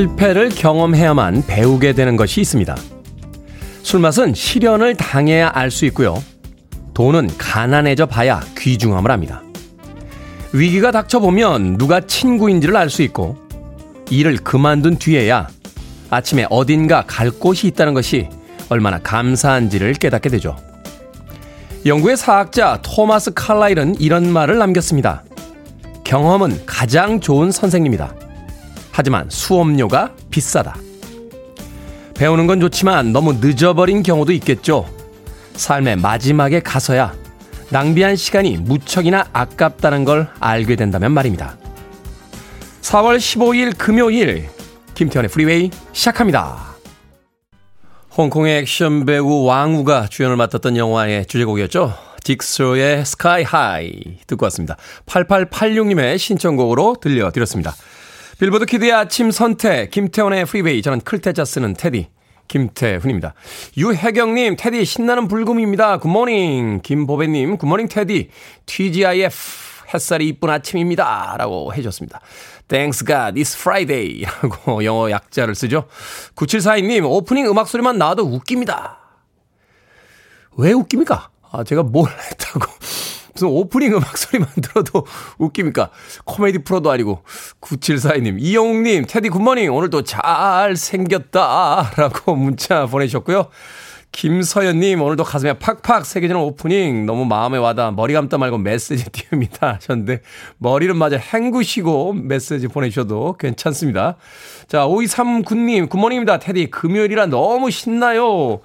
실패를 경험해야만 배우게 되는 것이 있습니다. 술맛은 실현을 당해야 알 수 있고요. 돈은 가난해져 봐야 귀중함을 합니다. 위기가 닥쳐보면 누가 친구인지를 알 수 있고, 일을 그만둔 뒤에야 아침에 어딘가 갈 곳이 있다는 것이 얼마나 감사한지를 깨닫게 되죠. 영국의 사학자 토마스 칼라일은 이런 말을 남겼습니다. 경험은 가장 좋은 선생님이다. 하지만 수업료가 비싸다. 배우는 건 좋지만 너무 늦어버린 경우도 있겠죠. 삶의 마지막에 가서야 낭비한 시간이 무척이나 아깝다는 걸 알게 된다면 말입니다. 4월 15일 금요일 김태현의 프리웨이 시작합니다. 홍콩의 액션 배우 왕우가 주연을 맡았던 영화의 주제곡이었죠. 직소의 Sky High 듣고 왔습니다. 8886님의 신청곡으로 들려드렸습니다. 빌보드 kid의 아침 선택 김태훈의 Freeway 저는 클 태 자 쓰는 테디 김태훈입니다. 유혜경님 테디 신나는 불금입니다. Good morning 김보배님 good morning 테디 TGIF 햇살이 이쁜 아침입니다. 라고 해줬습니다. Thanks God, it's Friday. 라고 영어 약자를 쓰죠. 9742님, 오프닝 음악 소리만 나와도 웃깁니다. 왜 웃깁니까? 아, 제가 뭘 했다고. 무슨 오프닝 음악 소리만 들어도 웃깁니까? 코미디 프로도 아니고. 9742님, 이영웅님, 테디 good morning. 오늘도 잘 생겼다. 라고 문자 보내주셨고요. 김서연님, 오늘도 가슴에 팍팍 새겨지는 오프닝. 너무 마음에 와닿아. 머리 감다 말고 메시지 띄웁니다. 하셨는데, 머리는 마저 헹구시고 메시지 보내주셔도 괜찮습니다. 자, 5239님, good morning입니다. 테디, 금요일이라 너무 신나요.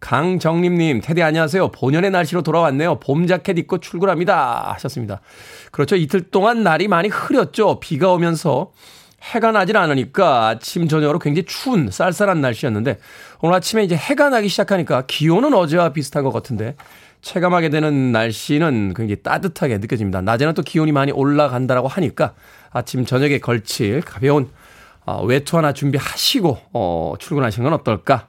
강정림님, 테디 안녕하세요. 본연의 날씨로 돌아왔네요. 봄 자켓 입고 출근합니다. 하셨습니다. 그렇죠. 이틀 동안 날이 많이 흐렸죠. 비가 오면서 해가 나질 않으니까 아침, 저녁으로 굉장히 추운 쌀쌀한 날씨였는데 오늘 아침에 이제 해가 나기 시작하니까 기온은 어제와 비슷한 것 같은데 체감하게 되는 날씨는 굉장히 따뜻하게 느껴집니다. 낮에는 또 기온이 많이 올라간다라고 하니까 아침, 저녁에 걸칠 가벼운 어, 외투 하나 준비하시고 어, 출근하시는 건 어떨까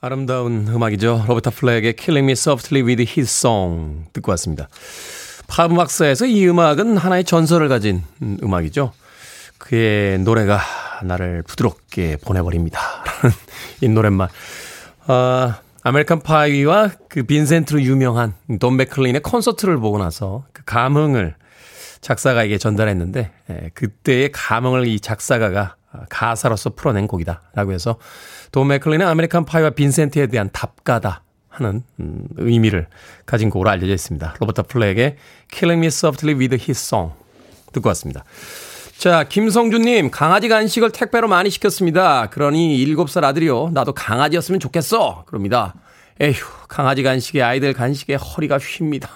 아름다운 음악이죠. 로버타 플렉의 Killing Me Softly with His Song 듣고 왔습니다. 팝 음악사에서 이 음악은 하나의 전설을 가진 음악이죠. 그의 노래가 나를 부드럽게 보내버립니다. 이 노랫말. 아, American Pie와 그 Vincent로 유명한 돈 맥클린의 콘서트를 보고 나서 그 감흥을 작사가에게 전달했는데 에, 그때의 감흥을 이 작사가가 가사로서 풀어낸 곡이다라고 해서 돈 맥클린의 American Pie와 Vincent에 대한 답가다 하는 음, 의미를 가진 곡으로 알려져 있습니다. 로버타 플렉의 Killing Me Softly with His Song 듣고 왔습니다. 자, 김성준님, 강아지 간식을 택배로 많이 시켰습니다. 그러니 7살 아들이요. 나도 강아지였으면 좋겠어. 그럽니다. 에휴, 강아지 간식에 아이들 간식에 허리가 휩니다.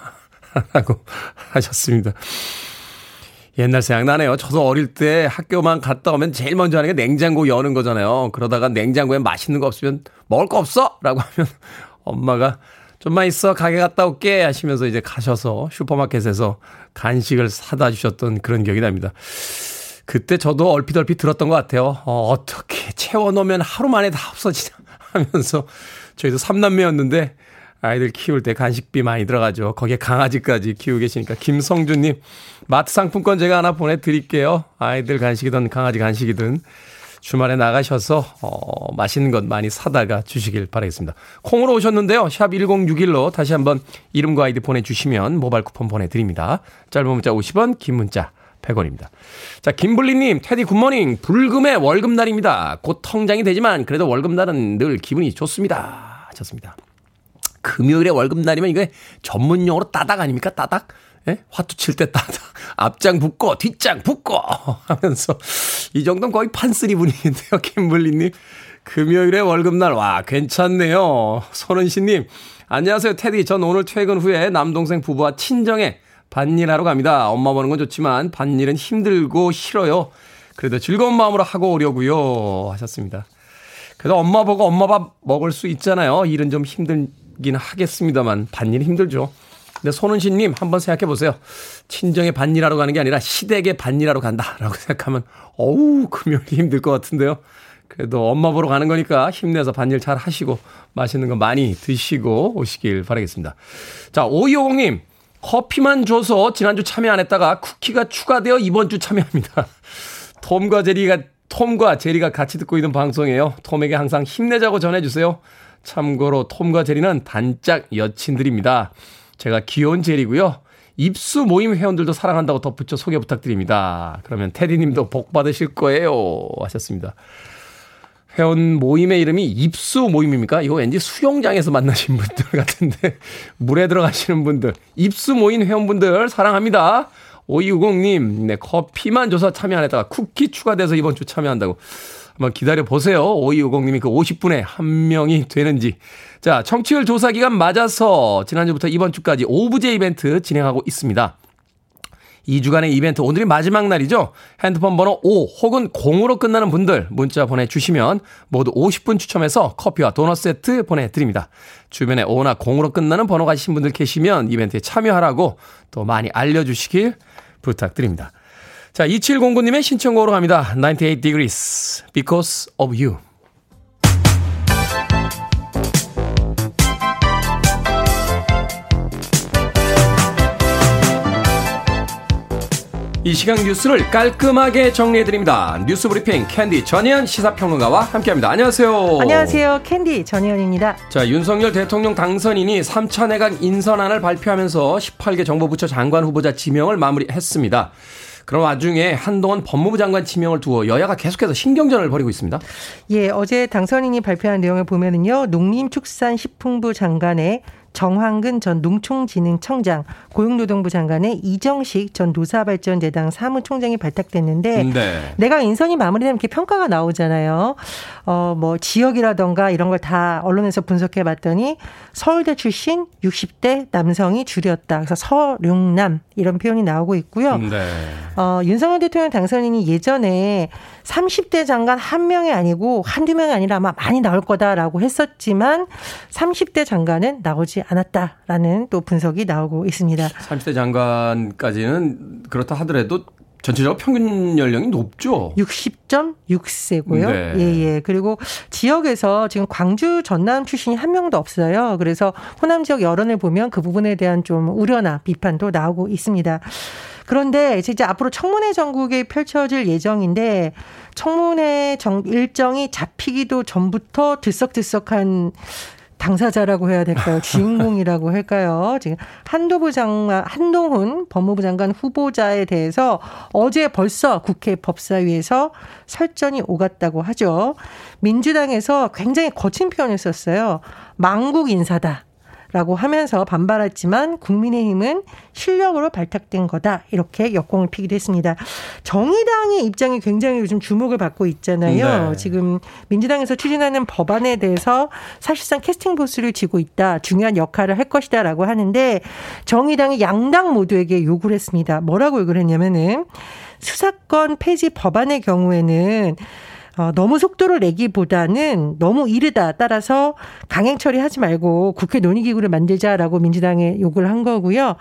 라고 하셨습니다. 옛날 생각나네요. 저도 어릴 때 학교만 갔다 오면 제일 먼저 하는 게 냉장고 여는 거잖아요. 그러다가 냉장고에 맛있는 거 없으면 먹을 거 없어? 라고 하면 엄마가 좀만 있어 가게 갔다 올게 하시면서 이제 가셔서 슈퍼마켓에서 간식을 사다 주셨던 그런 기억이 납니다. 그때 저도 얼핏얼핏 들었던 것 같아요. 어, 어떻게 채워놓으면 하루 만에 다 없어지냐 하면서 저희도 삼남매였는데 아이들 키울 때 간식비 많이 들어가죠. 거기에 강아지까지 키우고 계시니까 김성준님 마트 상품권 제가 하나 보내드릴게요. 아이들 간식이든 강아지 간식이든 주말에 나가셔서 어, 맛있는 것 많이 사다가 주시길 바라겠습니다. 콩으로 오셨는데요. 샵 1061로 다시 한번 이름과 아이디 보내주시면 모바일 쿠폰 보내드립니다. 짧은 문자 50원 긴 문자 100원입니다. 자, 김블리님, 테디 굿모닝. 불금의 월급날입니다. 곧 통장이 되지만 그래도 월급날은 늘 기분이 좋습니다. 하셨습니다. 금요일에 월급날이면 이게 전문용어로 따닥 아닙니까? 따닥? 예? 화투 칠 때 따닥. 앞장 붙고 뒷장 붙고 하면서 이 정도는 거의 판쓰리 분위기인데요. 김블리님. 금요일에 월급날. 와, 괜찮네요. 손은시님. 안녕하세요, 테디. 전 오늘 퇴근 후에 남동생 부부와 친정에 반일하러 갑니다. 엄마 보는 건 좋지만 반일은 힘들고 싫어요. 그래도 즐거운 마음으로 하고 오려고요. 하셨습니다. 그래도 엄마 보고 엄마 밥 먹을 수 있잖아요. 일은 좀 힘들긴 하겠습니다만 반일 힘들죠. 근데 손은신님 한번 생각해 보세요. 친정에 반일하러 가는 게 아니라 시댁에 반일하러 간다라고 생각하면 어우 금요일이 힘들 것 같은데요. 그래도 엄마 보러 가는 거니까 힘내서 반일 잘 하시고 맛있는 거 많이 드시고 오시길 바라겠습니다. 자, 오이오공님 커피만 줘서 지난주 참여 안 했다가 쿠키가 추가되어 이번 주 참여합니다. 톰과 제리가 톰과 제리가 같이 듣고 있는 방송이에요. 톰에게 항상 힘내자고 전해주세요. 참고로 톰과 제리는 단짝 여친들입니다. 제가 귀여운 제리고요. 입수 모임 회원들도 사랑한다고 덧붙여 소개 부탁드립니다. 그러면 테디님도 복 받으실 거예요. 하셨습니다. 회원 모임의 이름이 입수 모임입니까? 이거 왠지 수영장에서 만나신 분들 같은데 물에 들어가시는 분들 입수 모임 회원분들 사랑합니다. 5260님, 네, 커피만 줘서 참여 안 했다가 쿠키 추가돼서 이번 주 참여한다고. 한번 기다려 보세요. 5250님이 그 50분에 한 명이 되는지. 자, 청취율 조사 기간 맞아서 지난주부터 이번 주까지 오브제 이벤트 진행하고 있습니다. 2주간의 이벤트 오늘이 마지막 날이죠. 핸드폰 번호 5 혹은 0으로 끝나는 분들 문자 보내주시면 모두 50분 추첨해서 커피와 도넛 세트 보내드립니다. 주변에 5나 0으로 끝나는 번호 가지신 분들 계시면 이벤트에 참여하라고 또 많이 알려주시길 부탁드립니다. 자, 2709님의 신청곡으로 갑니다. 98 degrees, because of you. 이 시간 뉴스를 깔끔하게 정리해드립니다. 뉴스 브리핑 캔디 전희연 시사평론가와 함께합니다. 안녕하세요. 안녕하세요. 캔디 전희연입니다. 자, 윤석열 대통령 당선인이 3차 내각 인선안을 발표하면서 18개 정부부처 장관 후보자 지명을 마무리했습니다. 그런 와중에 한동안 법무부 장관 지명을 두어 여야가 계속해서 신경전을 벌이고 있습니다. 예, 어제 당선인이 발표한 내용을 보면은요, 농림축산식품부 장관의 정황근 전 농촌진흥청장, 고용노동부 장관의 이정식 전 노사발전재단 사무총장이 발탁됐는데 네. 내가 인선이 마무리되면 이렇게 평가가 나오잖아요. 어, 뭐 지역이라던가 이런 걸 다 언론에서 분석해 봤더니 서울대 출신 60대 남성이 줄였다. 그래서 서룡남 이런 표현이 나오고 있고요. 네. 어, 윤석열 대통령 당선인이 예전에 30대 장관 한 명이 아니고 한두 명이 아니라 아마 많이 나올 거다라고 했었지만 30대 장관은 나오지 않았다라는 또 분석이 나오고 있습니다. 30대 장관까지는 그렇다 하더라도 전체적으로 평균 연령이 높죠. 60.6세고요. 네. 예, 예. 그리고 지역에서 지금 광주 전남 출신이 한 명도 없어요. 그래서 호남 지역 여론을 보면 그 부분에 대한 좀 우려나 비판도 나오고 있습니다. 그런데 이제 앞으로 청문회 전국에 펼쳐질 예정인데 청문회 정 일정이 잡히기도 전부터 들썩들썩한 당사자라고 해야 될까요? 주인공이라고 할까요? 지금 한도부 장관, 한동훈 법무부 장관 후보자에 대해서 어제 벌써 국회 법사위에서 설전이 오갔다고 하죠. 민주당에서 굉장히 거친 표현을 썼어요. 망국 인사다. 라고 하면서 반발했지만 국민의힘은 실력으로 발탁된 거다. 이렇게 역공을 피기도 했습니다. 정의당의 입장이 굉장히 요즘 주목을 받고 있잖아요. 네. 지금 민주당에서 추진하는 법안에 대해서 사실상 캐스팅 보스를 쥐고 있다. 중요한 역할을 할 것이다. 라고 하는데 정의당이 양당 모두에게 요구를 했습니다. 뭐라고 요구를 했냐면은 수사권 폐지 법안의 경우에는 어, 너무 속도를 내기보다는 너무 이르다. 따라서 강행 처리하지 말고 국회 논의기구를 만들자라고 민주당에 요구를 한 거고요.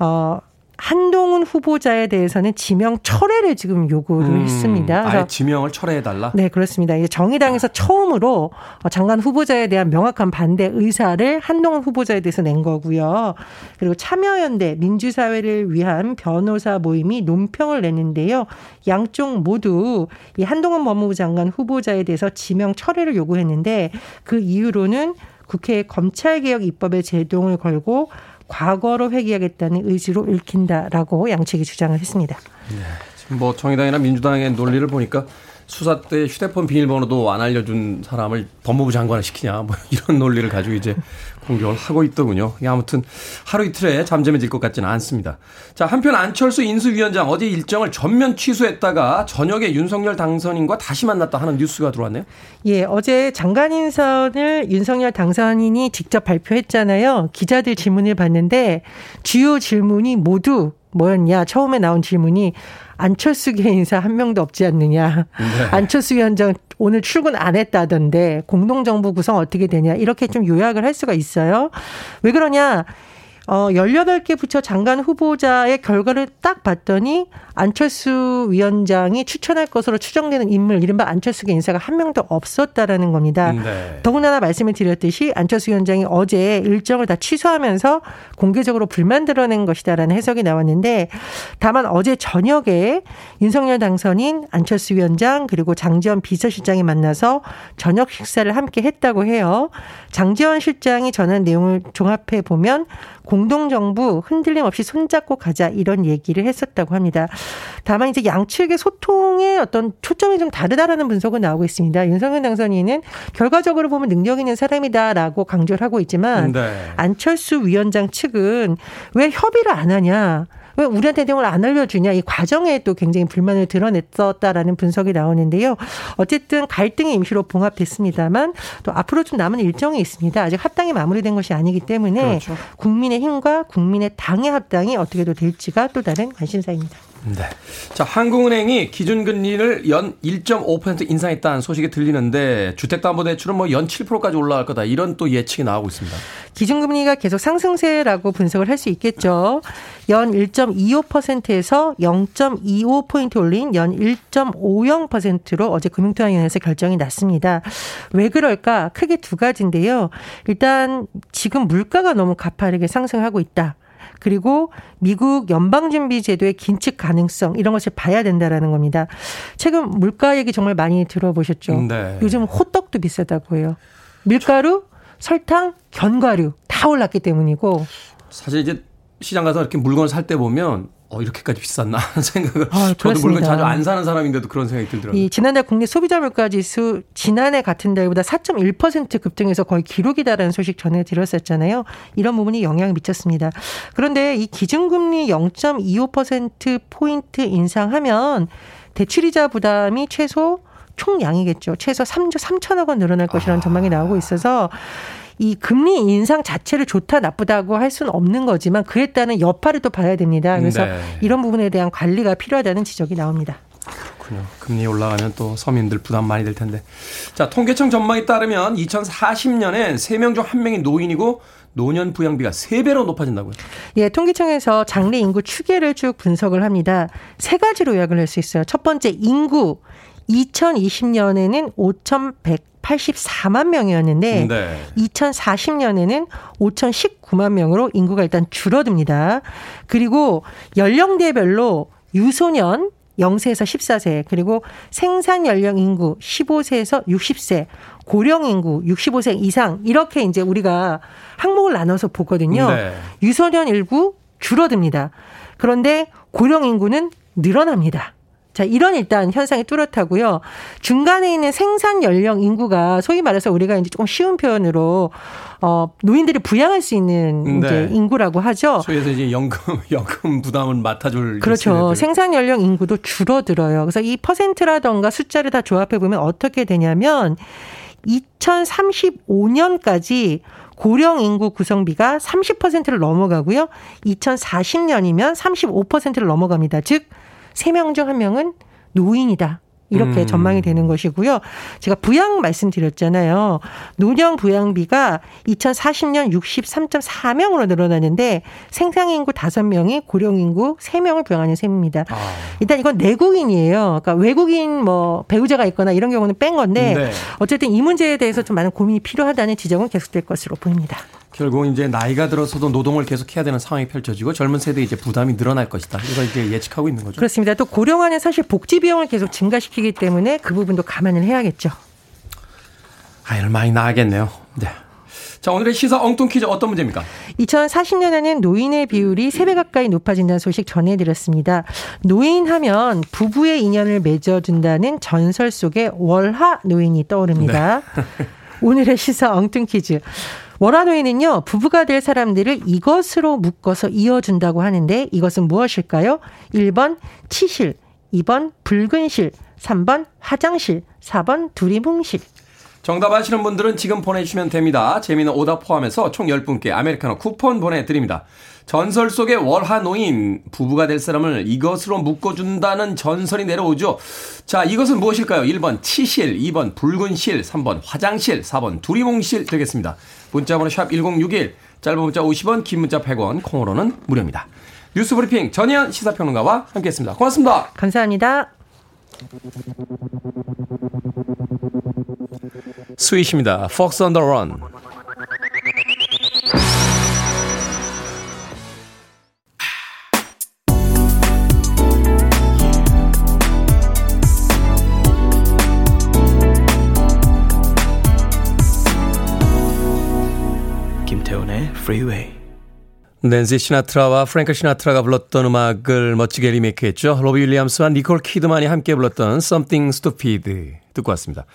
어, 한동훈 후보자에 대해서는 지명 철회를 지금 요구를 음, 했습니다. 아예 지명을 철회해달라? 네, 그렇습니다. 이제 정의당에서 처음으로 장관 후보자에 대한 명확한 반대 의사를 한동훈 후보자에 대해서 낸 거고요. 그리고 참여연대 민주사회를 위한 변호사 모임이 논평을 냈는데요. 양쪽 모두 이 한동훈 법무부 장관 후보자에 대해서 지명 철회를 요구했는데 그 이유로는 국회 검찰개혁 입법에 제동을 걸고 과거로 회귀하겠다는 의지로 읽힌다라고 양측이 주장을 했습니다. 네. 뭐 정의당이나 민주당의 논리를 보니까 수사 때 휴대폰 비밀번호도 안 알려준 사람을 법무부 장관을 시키냐 뭐 이런 논리를 가지고 이제 공격을 하고 있더군요. 아무튼 하루 이틀에 잠잠해질 것 같지는 않습니다. 자 한편 안철수 인수위원장 어제 일정을 전면 취소했다가 저녁에 윤석열 당선인과 다시 만났다 하는 뉴스가 들어왔네요. 예, 어제 장관 인선을 윤석열 당선인이 직접 발표했잖아요. 기자들 질문을 받는데 주요 질문이 모두 뭐였냐? 처음에 나온 질문이 안철수계 인사 한 명도 없지 않느냐. 네. 안철수 위원장 오늘 출근 안 했다던데 공동정부 구성 어떻게 되냐. 이렇게 좀 요약을 할 수가 있어요. 왜 그러냐. 어, 18개 부처 장관 후보자의 결과를 딱 봤더니 안철수 위원장이 추천할 것으로 추정되는 인물, 이른바 안철수계 인사가 한 명도 없었다라는 겁니다. 네. 더군다나 말씀을 드렸듯이 안철수 위원장이 어제 일정을 다 취소하면서 공개적으로 불만 드러낸 것이다라는 해석이 나왔는데 다만 어제 저녁에 윤석열 당선인 안철수 위원장 그리고 장지원 비서실장이 만나서 저녁 식사를 함께 했다고 해요. 장지원 실장이 전한 내용을 종합해 보면 공동정부 흔들림 없이 손잡고 가자 이런 얘기를 했었다고 합니다. 다만 이제 양측의 소통의 어떤 초점이 좀 다르다라는 분석은 나오고 있습니다. 윤석열 당선인은 결과적으로 보면 능력 있는 사람이다라고 강조를 하고 있지만 네. 안철수 위원장 측은 왜 협의를 안 하냐. 왜 우리한테 내용을 안 알려주냐 이 과정에 또 굉장히 불만을 드러냈었다라는 분석이 나오는데요. 어쨌든 갈등이 임시로 봉합됐습니다만 또 앞으로 좀 남은 일정이 있습니다. 아직 합당이 마무리된 것이 아니기 때문에 그렇죠. 국민의 힘과 국민의 당의 합당이 어떻게 될지가 또 다른 관심사입니다. 네. 자, 한국은행이 기준금리를 연 1.5% 인상했다는 소식이 들리는데 주택담보대출은 뭐 연 7%까지 올라갈 거다 이런 또 예측이 나오고 있습니다. 기준금리가 계속 상승세라고 분석을 할 수 있겠죠. 연 1.25%에서 0.25포인트 올린 연 1.50%로 어제 금융통화위원회에서 결정이 났습니다. 왜 그럴까? 크게 두 가지인데요. 일단 지금 물가가 너무 가파르게 상승하고 있다. 그리고 미국 연방준비제도의 긴축 가능성 이런 것을 봐야 된다라는 겁니다. 최근 물가 얘기 정말 많이 들어보셨죠? 네. 요즘 호떡도 비싸다고 해요. 밀가루, 설탕, 견과류 다 올랐기 때문이고. 사실 이제 시장 가서 이렇게 물건을 살 때 보면 어, 이렇게까지 비쌌나 하는 생각을. 아, 저도 물건 자주 안 사는 사람인데도 그런 생각이 들더라고요. 이 지난달 국내 소비자 물가 지수 지난해 같은 달보다 4.1% 급등해서 거의 기록이다라는 소식 전해드렸었잖아요. 이런 부분이 영향을 미쳤습니다. 그런데 이 기준금리 0.25% 포인트 인상하면 대출이자 부담이 최소 총량이겠죠. 최소 3조 3천억 원 늘어날 것이라는 아. 전망이 나오고 있어서 이 금리 인상 자체를 좋다 나쁘다고 할 수는 없는 거지만 그에 따른 여파를 또 봐야 됩니다. 그래서 네. 이런 부분에 대한 관리가 필요하다는 지적이 나옵니다. 그렇군요. 금리 올라가면 또 서민들 부담 많이 될 텐데. 자, 통계청 전망에 따르면 2040년엔 3명 중 1명이 노인이고 노년 부양비가 3배로 높아진다고요? 예, 통계청에서 장래 인구 추계를 쭉 분석을 합니다. 세 가지로 요약을 할 수 있어요. 첫 번째 인구 2020년에는 5,100 84만 명이었는데 네. 2040년에는 5,019만 명으로 인구가 일단 줄어듭니다. 그리고 연령대별로 유소년 0세에서 14세 그리고 생산 연령 인구 15세에서 60세 고령 인구 65세 이상 이렇게 이제 우리가 항목을 나눠서 보거든요. 네. 유소년 일구 줄어듭니다. 그런데 고령 인구는 늘어납니다. 자, 이런 일단 현상이 뚜렷하고요. 중간에 있는 생산 연령 인구가 소위 말해서 우리가 이제 조금 쉬운 표현으로 어 노인들이 부양할 수 있는 네. 이제 인구라고 하죠. 소위에서 이제 연금 연금 부담을 맡아줄 그렇죠. 생산 연령 인구도 줄어들어요. 그래서 이 퍼센트라던가 숫자를 다 조합해 보면 어떻게 되냐면 2035년까지 고령 인구 구성비가 30%를 넘어가고요. 2040년이면 35%를 넘어갑니다. 즉 3명 중 1명은 노인이다. 이렇게 음. 전망이 되는 것이고요. 제가 부양 말씀드렸잖아요. 노령 부양비가 2040년 63.4명으로 늘어나는데 생산인구 5명이 고령인구 3명을 부양하는 셈입니다. 아. 일단 이건 내국인이에요. 그러니까 외국인 뭐 배우자가 있거나 이런 경우는 뺀 건데 네. 어쨌든 이 문제에 대해서 좀 많은 고민이 필요하다는 지적은 계속될 것으로 보입니다. 결국 이제 나이가 들어서도 노동을 계속 해야 되는 상황이 펼쳐지고 젊은 세대 이제 부담이 늘어날 것이다. 이걸 이제 예측하고 있는 거죠. 그렇습니다. 또 고령화는 사실 복지 비용을 계속 증가시키기 때문에 그 부분도 감안을 해야겠죠. 아이를 많이 낳겠네요. 네. 자, 오늘의 시사 엉뚱 퀴즈 어떤 문제입니까? 2040년에는 노인의 비율이 3배 가까이 높아진다는 소식 전해드렸습니다. 노인 하면 부부의 인연을 맺어준다는 전설 속의 월하 노인이 떠오릅니다. 네. 오늘의 시사 엉뚱 퀴즈. 노인은요, 부부가 될 사람들을 이것으로 묶어서 이어준다고 하는데 이것은 무엇일까요? 1번 치실, 2번 붉은 실, 3번 화장실, 4번 두리뭉실. 정답 아시는 분들은 지금 보내주시면 됩니다. 재미는 오답 포함해서 총 10분께 아메리카노 쿠폰 보내드립니다. 전설 속의 월하 노인, 부부가 될 사람을 이것으로 묶어준다는 전설이 내려오죠. 자, 이것은 무엇일까요? 1번 치실, 2번 붉은 실, 3번 화장실, 4번 두리뭉실 되겠습니다. 문자번호 샵 1061, 짧은 문자 50원, 긴 문자 100원, 콩으로는 무료입니다. 뉴스 브리핑 전현 시사평론가와 함께했습니다. 고맙습니다. 감사합니다. 스윗입니다. Fox on the Run. 김태훈의 Freeway. 낸시 시나트라와 프랭크 시나트라가 불렀던 음악을 멋지게 리메이크했죠. 로비 윌리엄스와 니콜 키드만이 함께 불렀던 Something Stupid 듣고 왔습니다.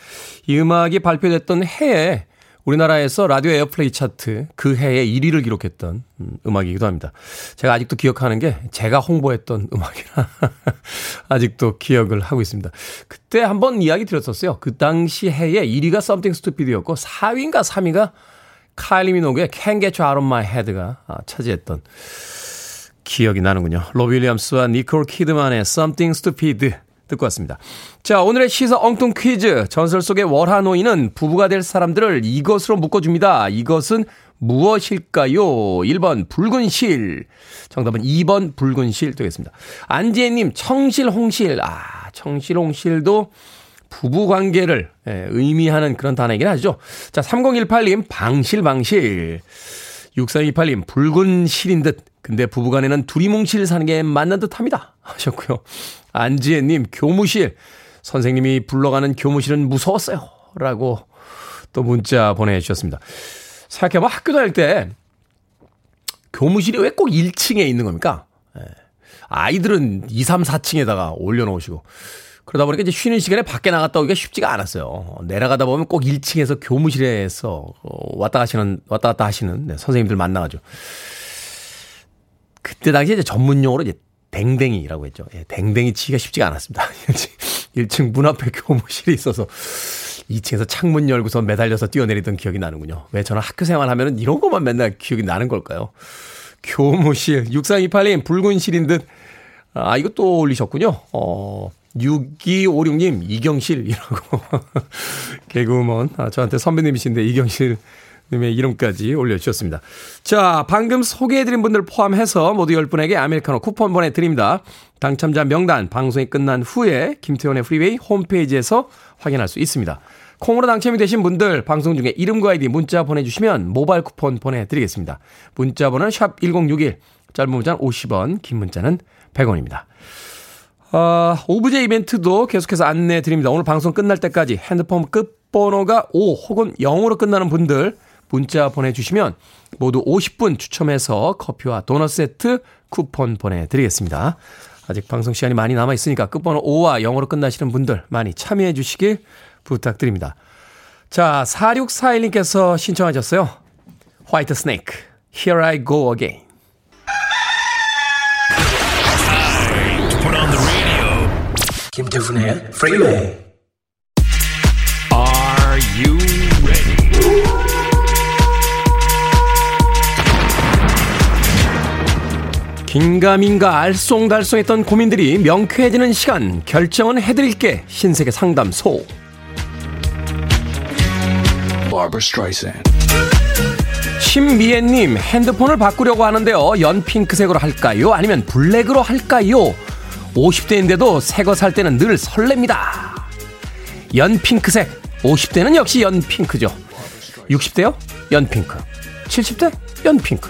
이 음악이 발표됐던 해에 우리나라에서 라디오 airplay 차트 그 해에 1위를 기록했던 음, 음악이기도 합니다. 제가 아직도 기억하는 게 제가 홍보했던 음악이라 아직도 기억을 하고 있습니다. 그때 한번 이야기 드렸었어요. 그 당시 해에 1위가 Something Stupid였고 4위인가 3위가 카일리 미노그의 Can't Get You Out of My Head가 아, 차지했던 기억이 나는군요. 로비 윌리엄스와 니콜 키드만의 Something Stupid 듣고 왔습니다. 자, 오늘의 시사 엉뚱 퀴즈. 전설 속의 월하노인은 부부가 될 사람들을 이것으로 묶어줍니다. 이것은 무엇일까요? 1번 붉은 실. 정답은 2번 붉은 실 되겠습니다. 안지혜님 청실 홍실. 아, 청실 홍실도 부부 관계를 예, 의미하는 그런 단어이긴 하죠. 자, 3018님 방실 방실. 6328님 붉은 실인 듯. 근데 부부간에는 두리뭉실 사는 게 맞는 듯 합니다. 하셨고요. 안지혜님 교무실. 선생님이 불러가는 교무실은 무서웠어요. 라고 또 문자 보내주셨습니다. 생각해보면 학교 다닐 때 교무실이 왜 꼭 1층에 있는 겁니까? 예. 아이들은 2, 3, 4층에다가 올려놓으시고 그러다 보니까 이제 쉬는 시간에 밖에 나갔다 오기가 쉽지가 않았어요. 내려가다 보면 꼭 1층에서 교무실에서 어, 왔다 가시는, 왔다 갔다 하시는 네, 선생님들 만나가지고. 그때 당시에 이제 전문용어로 이제 댕댕이라고 했죠. 예, 댕댕이 치기가 쉽지가 않았습니다. 1층 문 앞에 교무실이 있어서 2층에서 창문 열고서 매달려서 뛰어내리던 기억이 나는군요. 왜 저는 학교 생활 하면은 이런 것만 맨날 기억이 나는 걸까요? 교무실, 6328님, 붉은 실인 듯. 아, 또 올리셨군요. 어, 6256님, 이경실이라고. 개그우먼. 아, 저한테 선배님이신데, 이경실. 님의 이름까지 올려주셨습니다. 자, 방금 소개해드린 분들 포함해서 모두 10분에게 아메리카노 쿠폰 보내드립니다. 당첨자 명단 방송이 끝난 후에 김태훈의 Freeway 홈페이지에서 확인할 수 있습니다. 콩으로 당첨이 되신 분들 방송 중에 이름과 아이디 문자 보내주시면 모바일 쿠폰 보내드리겠습니다. 문자 번호는 샵 1061, 짧은 문자는 50원, 긴 문자는 100원입니다. 어, 오브제 이벤트도 계속해서 안내해 드립니다. 오늘 방송 끝날 때까지 핸드폰 끝번호가 5 혹은 0으로 끝나는 분들 문자 보내주시면 모두 50분 추첨해서 커피와 도넛 세트 쿠폰 보내드리겠습니다. 아직 방송 시간이 많이 남아 있으니까 끝번호 5와 0으로 끝나시는 분들 많이 참여해 주시길 부탁드립니다. 자, 4641님께서 신청하셨어요. Whitesnake, Here I Go Again. 김태훈의 Freeway Are you ready? 긴가민가 알쏭달쏭했던 고민들이 명쾌해지는 시간 결정은 해드릴게. 신세계 상담소. 신미애님 핸드폰을 바꾸려고 하는데요. 연핑크색으로 할까요? 아니면 블랙으로 할까요 50대인데도 새 거 살 때는 늘 설렙니다. 연핑크색. 50대는 역시 연핑크죠. 60대요? 연핑크. 70대? 연핑크.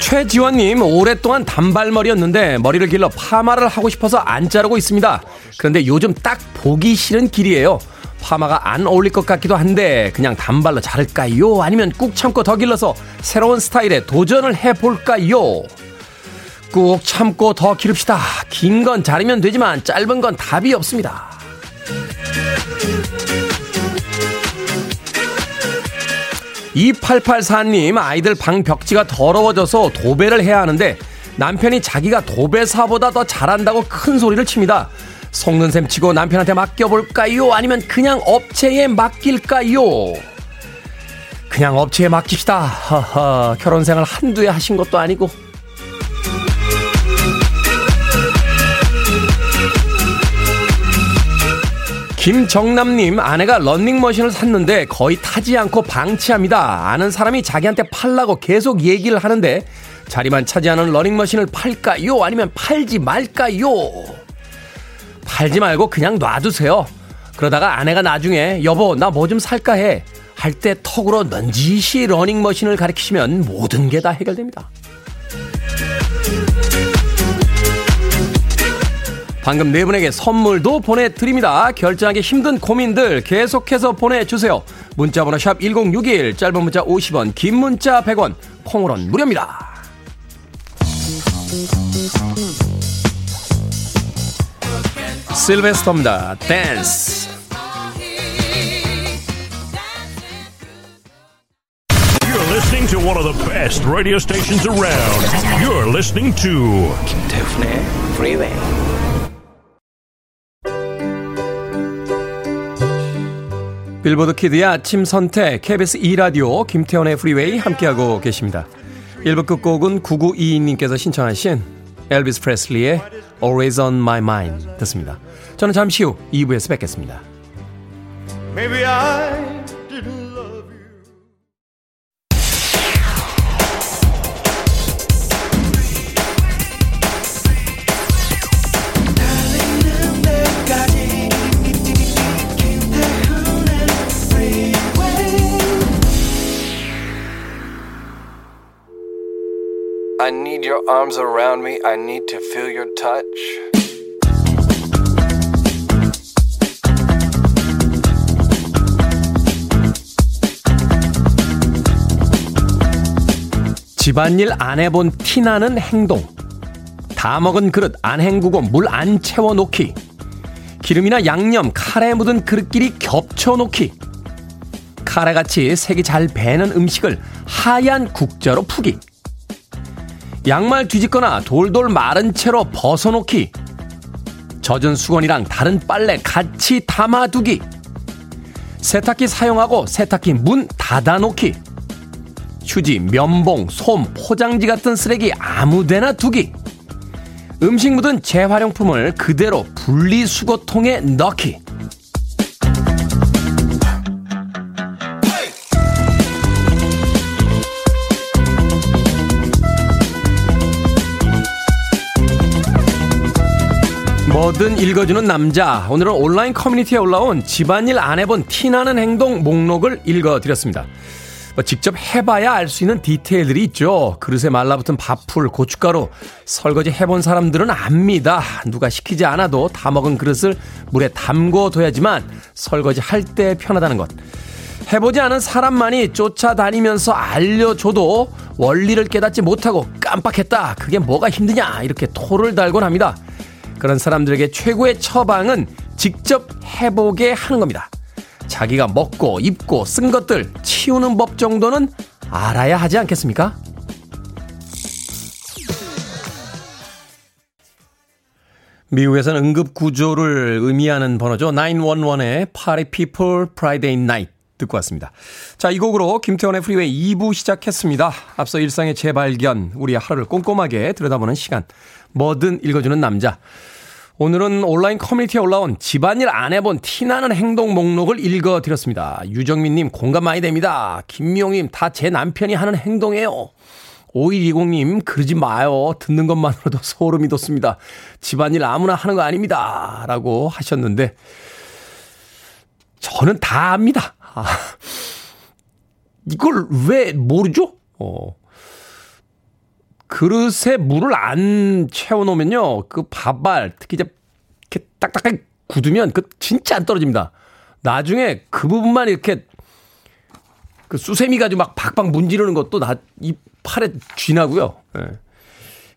최지원님, 오랫동안 단발머리였는데 머리를 길러 파마를 하고 싶어서 안 자르고 있습니다. 그런데 요즘 딱 보기 싫은 길이에요. 파마가 안 어울릴 것 같기도 한데 그냥 단발로 자를까요? 아니면 꾹 참고 더 길러서 새로운 스타일에 도전을 해볼까요? 꾹 참고 더 기릅시다. 긴 건 자르면 되지만 짧은 건 답이 없습니다. 2884님, 아이들 방 벽지가 더러워져서 도배를 해야 하는데 남편이 자기가 도배사보다 더 잘한다고 큰 소리를 칩니다. 속는 셈 치고 남편한테 맡겨볼까요? 아니면 그냥 업체에 맡길까요? 그냥 업체에 맡깁시다. 하하, 결혼 생활 한두 해 하신 것도 아니고. 김정남님, 아내가 런닝머신을 샀는데 거의 타지 않고 방치합니다. 아는 사람이 자기한테 팔라고 계속 얘기를 하는데 자리만 차지하는 러닝머신을 팔까요? 아니면 팔지 말까요? 팔지 말고 그냥 놔두세요. 그러다가 아내가 나중에 여보 나 뭐 좀 살까 해. 할 때 턱으로 넌지시 러닝머신을 가리키시면 모든 게 다 해결됩니다. 방금 네 분에게 선물도 보내드립니다. 결정하기 힘든 고민들 계속해서 보내주세요. 문자번호 샵 1061, 짧은 문자 50원, 긴 문자 100원, 콩으로는 무료입니다. 실베스터입니다. 댄스. You're listening to one of the best radio stations around. You're listening to 김태훈의 Freeway. 빌보드 kid의 아침 선택 KBS 2 라디오 김태훈의 Freeway 함께하고 계십니다. 1부 끝곡은 9922님께서 신청하신 엘비스 프레슬리의 Always on My Mind 듣습니다. 저는 잠시 후 2부에서 뵙겠습니다. Maybe I need your arms around me. I need to feel your touch. 집안일 안 해본 티나는 행동. 다 먹은 그릇 안 헹구고 물 안 채워놓기. 기름이나 양념, 카레 묻은 그릇끼리 겹쳐놓기. 카레같이 색이 잘 배는 음식을 하얀 국자로 푸기. 양말 뒤집거나 돌돌 마른 채로 벗어놓기. 젖은 수건이랑 다른 빨래 같이 담아두기. 세탁기 사용하고 세탁기 문 닫아놓기. 휴지, 면봉, 솜, 포장지 같은 쓰레기 아무데나 두기. 음식 묻은 재활용품을 그대로 분리수거통에 넣기. 뭐든 읽어주는 남자. 오늘은 온라인 커뮤니티에 올라온 집안일 안 해본 티나는 행동 목록을 읽어드렸습니다. 뭐 직접 해봐야 알 수 있는 디테일들이 있죠. 그릇에 말라붙은 밥풀, 고춧가루, 설거지 해본 사람들은 압니다. 누가 시키지 않아도 다 먹은 그릇을 물에 담궈둬야지만 설거지 할 때 편하다는 것. 해보지 않은 사람만이 쫓아다니면서 알려줘도 원리를 깨닫지 못하고 깜빡했다. 그게 뭐가 힘드냐. 이렇게 토를 달곤 합니다. 그런 사람들에게 최고의 처방은 직접 해보게 하는 겁니다. 자기가 먹고 입고 쓴 것들 치우는 법 정도는 알아야 하지 않겠습니까? 미국에서는 응급 구조를 의미하는 번호죠. 911의 Party People Friday Night 듣고 왔습니다. 자, 이 곡으로 김태원의 프리웨이 2부 시작했습니다. 앞서 일상의 재발견, 우리의 하루를 꼼꼼하게 들여다보는 시간. 뭐든 읽어주는 남자. 오늘은 온라인 커뮤니티에 올라온 집안일 안 해본 티나는 행동 목록을 읽어드렸습니다. 유정민님 공감 많이 됩니다. 김미용님 다 제 남편이 하는 행동이에요. 5120님 그러지 마요. 듣는 것만으로도 소름이 돋습니다. 집안일 아무나 하는 거 아닙니다. 라고 하셨는데 저는 다 압니다. 아, 이걸 왜 모르죠? 어. 그릇에 물을 안 채워놓으면요. 그 밥알, 특히 이제 이렇게 딱딱하게 굳으면 그 진짜 안 떨어집니다. 나중에 그 부분만 이렇게 그 수세미 가지고 막 박박 문지르는 것도 나 이 팔에 쥐나고요. 예.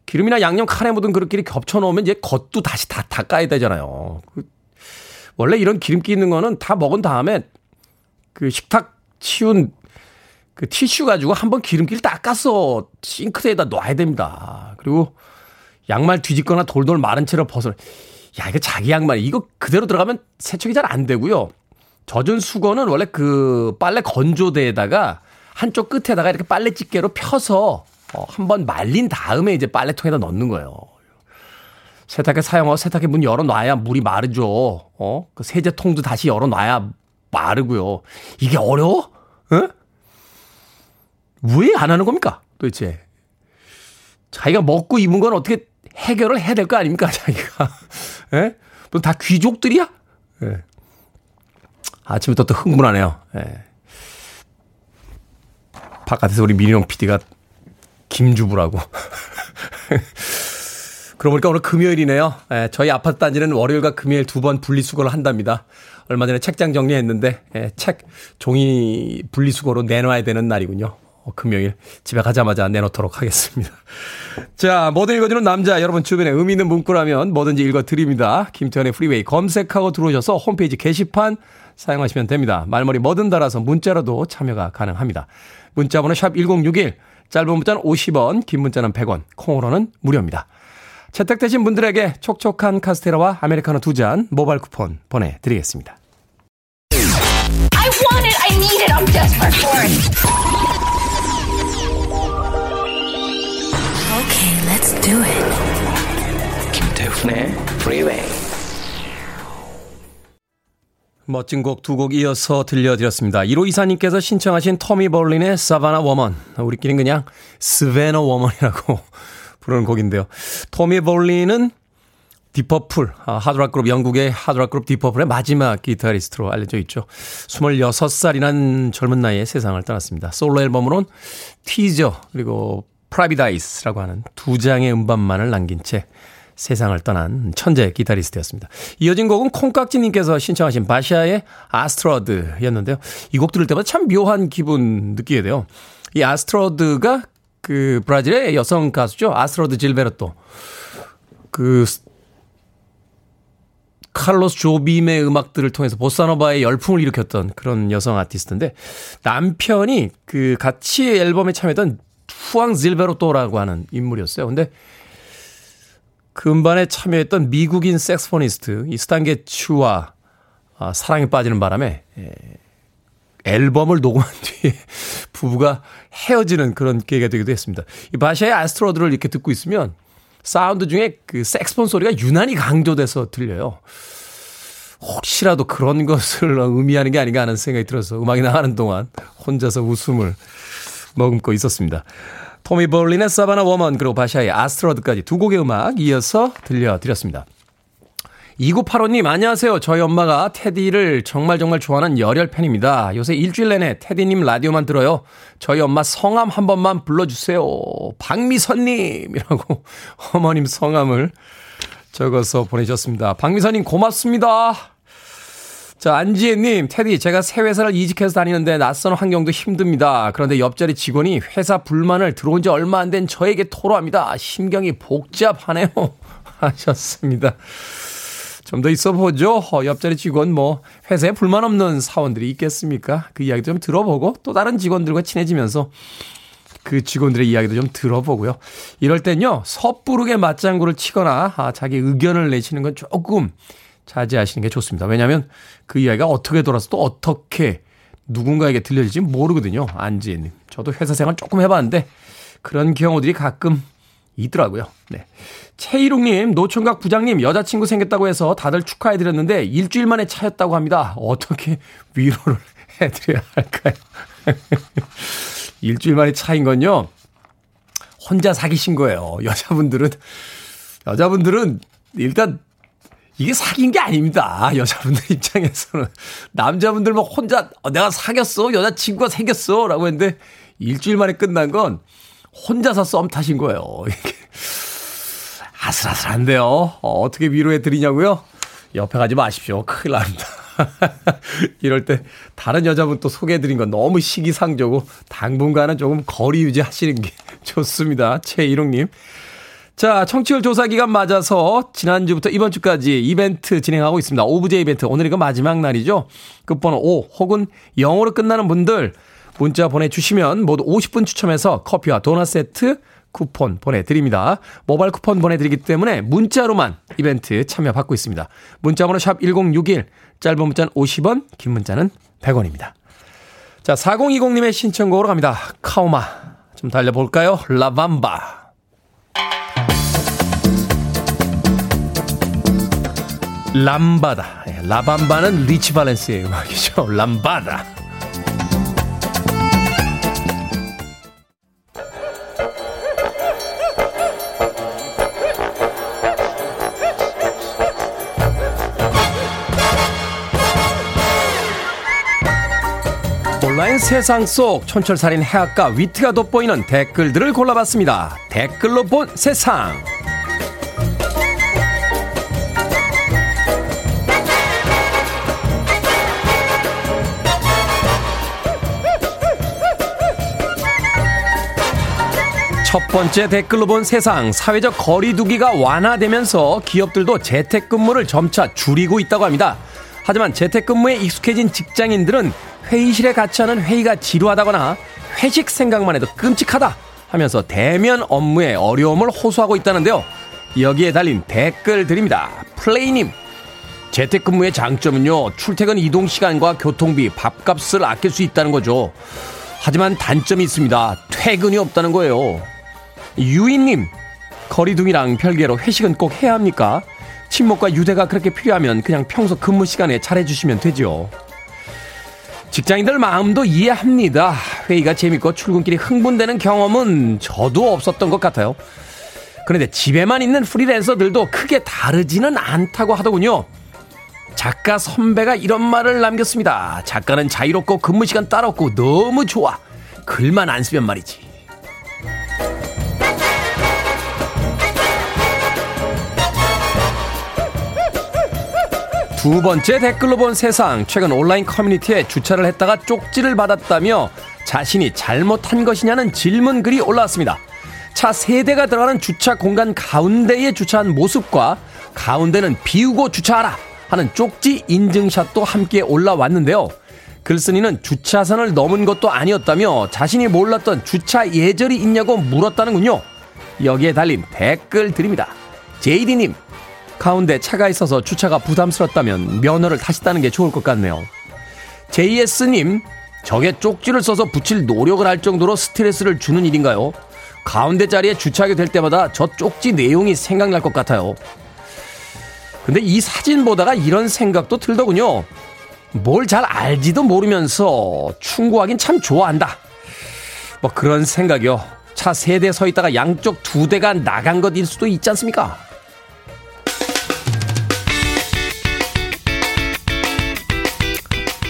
기름이나 양념 카레 묻은 그릇끼리 겹쳐 놓으면 이제 겉도 다시 다 닦아야 되잖아요. 그 원래 이런 기름기 있는 거는 다 먹은 다음에 그 식탁 치운 그 티슈 가지고 한번 기름기를 닦아서 싱크대에다 놔야 됩니다. 그리고 양말 뒤집거나 돌돌 마른 채로 벗어. 야, 이거 자기 양말. 이거 그대로 들어가면 세척이 잘 안 되고요. 젖은 수건은 원래 그 빨래 건조대에다가 한쪽 끝에다가 이렇게 빨래 집게로 펴서 어, 한번 말린 다음에 이제 빨래통에다 넣는 거예요. 세탁기 사용하고 세탁기 문 열어놔야 물이 마르죠. 어? 그 세제통도 다시 열어놔야 마르고요. 이게 어려워? 어? 왜 안 하는 겁니까? 도대체. 자기가 먹고 입은 건 어떻게 해결을 해야 될 거 아닙니까? 자기가. 예? 다 귀족들이야? 예. 아침부터 또 흥분하네요. 예. 바깥에서 우리 민희룡 PD가 김주부라고. 그러고 보니까 오늘 금요일이네요. 예, 저희 아파트 단지는 월요일과 금요일 두 번 분리수거를 한답니다. 얼마 전에 책장 정리했는데 예, 책 종이 분리수거로 내놔야 되는 날이군요. 어, 금요일 집에 가자마자 내놓도록 하겠습니다. 자, 뭐든 읽어주는 남자 여러분 주변에 의미 있는 문구라면 뭐든지 읽어드립니다. 김태현의 프리웨이 검색하고 들어오셔서 홈페이지 게시판 사용하시면 됩니다. 말머리 뭐든 달아서 문자로도 참여가 가능합니다. 문자번호 샵 1061, 짧은 문자는 50원, 긴 문자는 100원, 콩으로는 무료입니다. 채택되신 분들에게 촉촉한 카스테라와 아메리카노 두 잔 모바일 쿠폰 보내드리겠습니다. Do it. 김태훈의 Freeway. 멋진 곡 두 곡 이어서 들려드렸습니다. 1호 이사님께서 신청하신 터미 벌린의 사바나 워먼. 우리끼리는 그냥 Savannah Woman이라고 부르는 곡인데요. 토미 볼린은 Deep Purple, 아, 하드락 그룹, 영국의 하드락 그룹 Deep Purple의 마지막 기타리스트로 알려져 있죠. 26살이란 젊은 나이에 세상을 떠났습니다. 솔로 앨범으론 티저, 그리고 Private Eyes라고 하는 두 장의 음반만을 남긴 채 세상을 떠난 천재 기타리스트였습니다. 이어진 곡은 콩깍지님께서 신청하신 Basia의 Astrud였는데요. 이 곡 들을 때마다 참 묘한 기분 느끼게 돼요. 이 아스트로드가 그 브라질의 여성 가수죠. 아스트로드 질베르토. 그 칼로스 조빔의 음악들을 통해서 보사노바의 열풍을 일으켰던 그런 여성 아티스트인데 남편이 그 같이 앨범에 참여했던 후앙 질베르토라고 하는 인물이었어요. 근데 그 음반에 참여했던 미국인 saxophonist 이 스탄 게츠와 아, 사랑에 빠지는 바람에 에, 앨범을 녹음한 뒤에 부부가 헤어지는 그런 계기가 되기도 했습니다. 이 Basia의 Astrud를 이렇게 듣고 있으면 사운드 중에 그 색스폰 소리가 유난히 강조돼서 들려요. 혹시라도 그런 것을 의미하는 게 아닌가 하는 생각이 들어서 음악이 나가는 동안 혼자서 웃음을 머금고 있었습니다. 토미 볼린의 Savannah Woman 그리고 Basia의 Astrud까지 두 곡의 음악 이어서 들려드렸습니다. 2985님, 안녕하세요. 저희 엄마가 테디를 정말 정말 좋아하는 열혈 팬입니다. 요새 일주일 내내 테디님 라디오만 들어요. 저희 엄마 성함 한 번만 불러주세요. 박미선님이라고 어머님 성함을 적어서 보내셨습니다. 박미선님 고맙습니다. 자, 안지혜님, 테디, 제가 새 회사를 이직해서 다니는데 낯선 환경도 힘듭니다. 그런데 옆자리 직원이 회사 불만을 들어온 지 얼마 안 된 저에게 토로합니다. 심경이 복잡하네요. 하셨습니다. 좀 더 있어 보죠. 어, 옆자리 직원 뭐 회사에 불만 없는 사원들이 있겠습니까? 그 이야기도 좀 들어보고 또 다른 직원들과 친해지면서 그 직원들의 이야기도 좀 들어보고요. 이럴 땐요, 섣부르게 맞장구를 치거나 아, 자기 의견을 내시는 건 조금 자제하시는 게 좋습니다. 왜냐하면 그 이야기가 어떻게 돌아서 또 어떻게 누군가에게 들려질지 모르거든요. 안지혜님. 저도 회사 생활 조금 해봤는데 그런 경우들이 가끔 있더라고요. 네. 최희롱님, 노총각 부장님, 여자친구 생겼다고 해서 다들 축하해드렸는데 일주일 만에 차였다고 합니다. 어떻게 위로를 해드려야 할까요? 일주일 만에 차인 건요, 혼자 사귀신 거예요. 여자분들은, 여자분들은 일단 이게 사귄 게 아닙니다. 여자분들 입장에서는. 남자분들 막 혼자, 어, 내가 사귀었어. 여자친구가 생겼어. 라고 했는데, 일주일 만에 끝난 건, 혼자서 썸 타신 거예요. 이게 아슬아슬한데요. 어, 어떻게 위로해 드리냐고요? 옆에 가지 마십시오. 큰일 납니다. 이럴 때 다른 여자분 또 소개해드린 건 너무 시기상조고 당분간은 조금 거리 유지하시는 게 좋습니다. 최일홍님. 자, 청취율 조사 기간 맞아서 지난주부터 이번 주까지 이벤트 진행하고 있습니다. 오브제 이벤트. 오늘 이거 마지막 날이죠. 끝번호 5 혹은 0으로 끝나는 분들 문자 보내주시면 모두 50분 추첨해서 커피와 도넛 세트 쿠폰 보내드립니다. 모바일 쿠폰 보내드리기 때문에 문자로만 이벤트 참여 받고 있습니다. 문자번호 샵 1061, 짧은 문자는 50원, 긴 문자는 100원입니다. 자, 4020님의 신청곡으로 갑니다. 카오마. 좀 달려볼까요? 라밤바. 람바다. 예, 라밤바는 리치 발렌스의 음악이죠. 람바다. 온라인 세상 속 촌철살인 해학과 위트가 돋보이는 댓글들을 골라봤습니다. 댓글로 본 세상. 첫 번째 댓글로 본 세상 사회적 거리두기가 완화되면서 기업들도 재택근무를 점차 줄이고 있다고 합니다. 하지만 재택근무에 익숙해진 직장인들은 회의실에 같이 하는 회의가 지루하다거나 회식 생각만 해도 끔찍하다 하면서 대면 업무에 어려움을 호소하고 있다는데요. 여기에 달린 댓글 드립니다. 플레이님. 재택근무의 장점은요, 출퇴근 이동 시간과 교통비, 밥값을 아낄 수 있다는 거죠. 하지만 단점이 있습니다. 퇴근이 없다는 거예요. 유인님, 거리둥이랑 별개로 회식은 꼭 해야 합니까? 친목과 유대가 그렇게 필요하면 그냥 평소 근무 시간에 잘해주시면 되죠. 직장인들 마음도 이해합니다. 회의가 재밌고 출근길이 흥분되는 경험은 저도 없었던 것 같아요. 그런데 집에만 있는 프리랜서들도 크게 다르지는 않다고 하더군요. 작가 선배가 이런 말을 남겼습니다. 작가는 자유롭고 근무 시간 따로 없고 너무 좋아. 글만 안 쓰면 말이지. 두 번째 댓글로 본 세상. 최근 온라인 커뮤니티에 주차를 했다가 쪽지를 받았다며 자신이 잘못한 것이냐는 질문 글이 올라왔습니다. 차 세대가 들어가는 주차 공간 가운데에 주차한 모습과 가운데는 비우고 주차하라 하는 쪽지 인증샷도 함께 올라왔는데요. 글쓴이는 주차선을 넘은 것도 아니었다며 자신이 몰랐던 주차 예절이 있냐고 물었다는군요. 여기에 달린 댓글 드립니다. 제이디님, 가운데 차가 있어서 주차가 부담스럽다면 면허를 다시 따는 게 좋을 것 같네요. JS님, 저게 쪽지를 써서 붙일 노력을 할 정도로 스트레스를 주는 일인가요? 가운데 자리에 주차하게 될 때마다 저 쪽지 내용이 생각날 것 같아요. 근데 이 사진 보다가 이런 생각도 들더군요. 뭘 잘 알지도 모르면서 충고하긴 참 좋아한다. 뭐 그런 생각이요. 차 세 대 서 있다가 양쪽 두 대가 나간 것일 수도 있지 않습니까?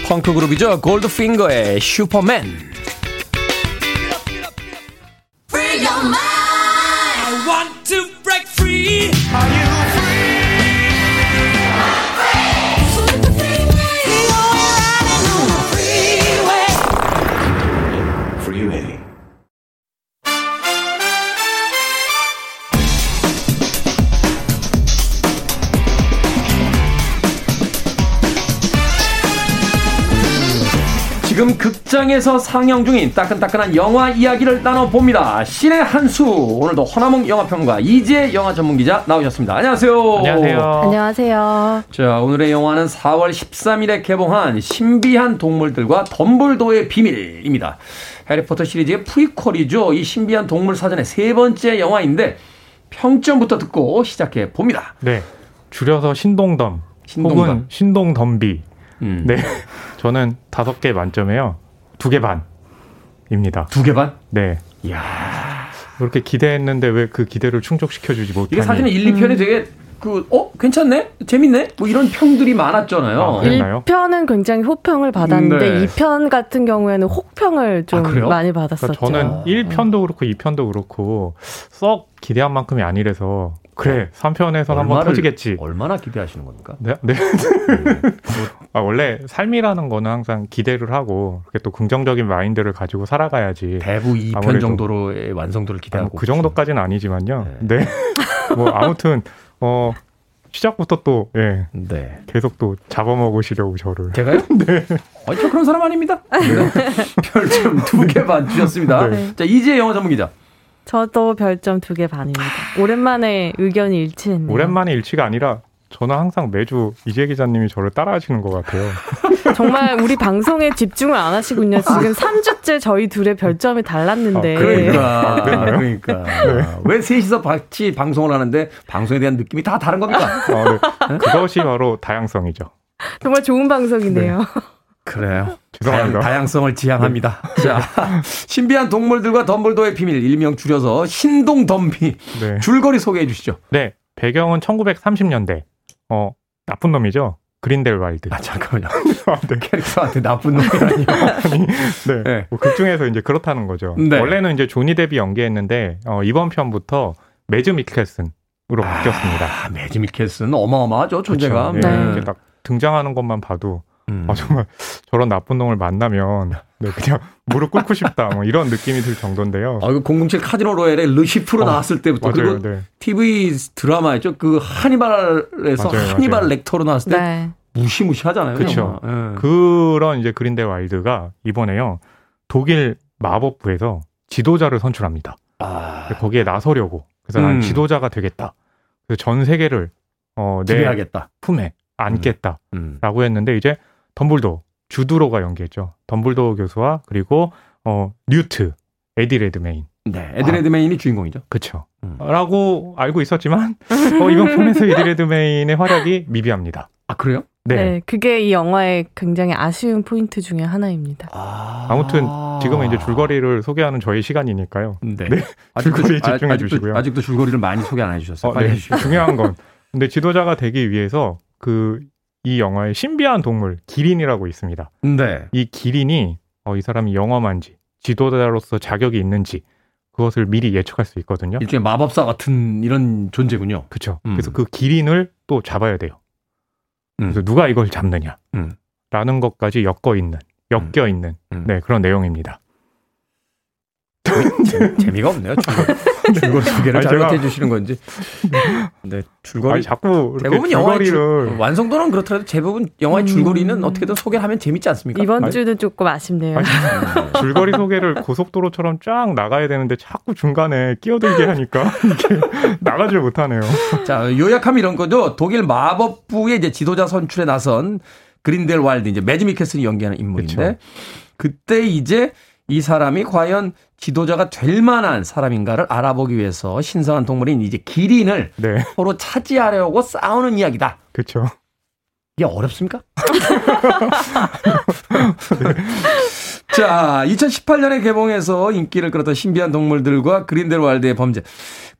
펑크 그룹이죠. 골드핑거의 슈퍼맨. 극장에서 상영 중인 따끈따끈한 영화 이야기를 나눠봅니다. 신의 한수 오늘도 허나몽 영화평론가 이재 영화 전문기자 나오셨습니다. 안녕하세요. 안녕하세요. 안녕하세요. 자 오늘의 영화는 4월 13일에 개봉한 신비한 동물들과 덤블도어의 비밀입니다. 해리포터 시리즈의 prequel이죠. 이 신비한 동물 사전의 세 번째 영화인데 평점부터 듣고 시작해 봅니다. 네. 줄여서 신동덤, 신동덤. 혹은 신동덤비 음. 네. 저는 다섯 개 만점에요. 두 개 반입니다. 두 개 반? 네. 이야. 그렇게 기대했는데 왜 그 기대를 충족시켜주지 못하니. 이게 사실은 1, 2편이 음. 되게 그, 어? 괜찮네? 재밌네? 뭐 이런 평들이 많았잖아요. 아, 1편은 굉장히 호평을 받았는데 네. 2편 같은 경우에는 혹평을 좀 아, 많이 받았었죠. 그러니까 저는 1편도 그렇고 2편도 그렇고 썩 기대한 만큼이 아니라서 그래 3편에서 한번 터지겠지. 얼마나 기대하시는 겁니까? 네. 네. 아, 원래 삶이라는 거는 항상 기대를 하고 그렇게 또 긍정적인 마인드를 가지고 살아가야지. 대부 2편 정도로의 완성도를 기대하고. 아, 그 정도까지는 아니지만요. 네. 네. 뭐 아무튼 어 시작부터 또, 예. 네. 계속 또 잡아먹으시려고 저를. 제가요? 네. 아, 저 그런 사람 아닙니다. 네. 별점 두 개 반 주셨습니다. 네. 자, 이제 영어 전문 기자. 저도 별점 두 개 반입니다. 오랜만에 의견이 일치했네요. 오랜만에 일치가 아니라 저는 항상 매주 이재 기자님이 저를 따라하시는 것 같아요. 정말 우리 방송에 집중을 안 하시군요. 지금 3주째 저희 둘의 별점이 달랐는데. 아, 그러니까. 네. 그러니까. 네. 왜 셋이서 같이 방송을 하는데 방송에 대한 느낌이 다 다른 겁니까? 아, 네. 그것이 바로 다양성이죠. 정말 좋은 방송이네요. 네. 그래요. 죄송합니다. 다양, 성을 지향합니다. 네. 자, 신비한 동물들과 덤블도어의 비밀, 일명 줄여서 신동덤비. 네. 줄거리 소개해 주시죠. 네. 배경은 1930년대. 어, 나쁜 놈이죠. 그린델 와일드. 아, 잠깐만요. 아, 네. 캐릭터한테 나쁜 놈이라니요. 아니, 네. 네. 뭐 극 중에서 이제 그렇다는 거죠. 네. 원래는 이제 조니 데비 연기했는데, 어, 이번 편부터 매즈 미켈슨 으로 아, 바뀌었습니다. 매즈 미켈슨 어마어마하죠, 존재가. 그렇죠. 네. 네. 딱 등장하는 것만 봐도 음. 아, 정말 저런 나쁜 놈을 만나면 네, 그냥 무릎 꿇고 싶다 뭐 이런 느낌이 들 정도인데요. 아, 그007 카지노 로얄에 르시프로 어, 나왔을 때부터 맞아요, 그리고 네. TV 드라마였죠. 그 하니발에서 맞아요, 하니발 맞아요. 렉터로 나왔을 때 네. 무시무시하잖아요. 그렇죠. 네. 그런 이제 그린델 와일드가 이번에요. 독일 마법부에서 지도자를 선출합니다. 아... 거기에 나서려고. 그래서 음. 난 지도자가 되겠다. 그래서 전 세계를 어, 내 지배하겠다. 품에 안겠다라고 음. 음. 했는데 이제 덤블도어 주드로가 연기했죠. 덤블도어 교수와 그리고 어 뉴트 에디 레드메인. 네, 에디 레드메인이 아, 주인공이죠. 그렇죠. 음. 라고 알고 있었지만 어, 이번 편에서 에디 레드메인의 활약이 미비합니다. 아 그래요? 네. 네. 그게 이 영화의 굉장히 아쉬운 포인트 중에 하나입니다. 아... 아무튼 지금은 이제 줄거리를 소개하는 저희 시간이니까요. 네. 네. 줄거리에 집중해 아직도, 주시고요. 아직도 줄거리를 많이 소개 안 해주셨어요. 어, 네. 중요한 건 근데 지도자가 되기 위해서 그 이 영화의 신비한 동물 기린이라고 있습니다. 네. 이 기린이 어, 이 사람이 영험한지 지도자로서 자격이 있는지 그것을 미리 예측할 수 있거든요. 일종의 마법사 같은 이런 존재군요. 그렇죠. 음. 그래서 그 기린을 또 잡아야 돼요. 음. 그래서 누가 이걸 잡느냐, 음. 라는 것까지 엮어 있는, 엮여 있는 음. 네 그런 내용입니다. 재미가 없네요. 줄거리, 줄거리 소개를 잘못해 주시는 건지. 네, 줄거리. 아니, 자꾸 대부분 영화의 줄, 완성도는 그렇더라도 대부분 영화의 음. 줄거리는 어떻게든 소개하면 재밌지 않습니까? 이번 아니, 주는 조금 아쉽네요. 아니, 줄거리 소개를 고속도로처럼 쫙 나가야 되는데 자꾸 중간에 끼어들게 하니까 이게 나가질 못하네요. 자, 요약하면 이런 거죠. 독일 마법부의 이제 지도자 선출에 나선 그린델 와일드 이제 매즈 미켈슨이 연기하는 인물인데 그쵸. 그때 이제 이 사람이 과연 지도자가 될 만한 사람인가를 알아보기 위해서 신성한 동물인 이제 기린을 네. 서로 차지하려고 싸우는 이야기다. 그렇죠. 이게 어렵습니까? 네. 자, 2018년에 개봉해서 인기를 끌었던 신비한 동물들과 그린델 와일드의 범죄.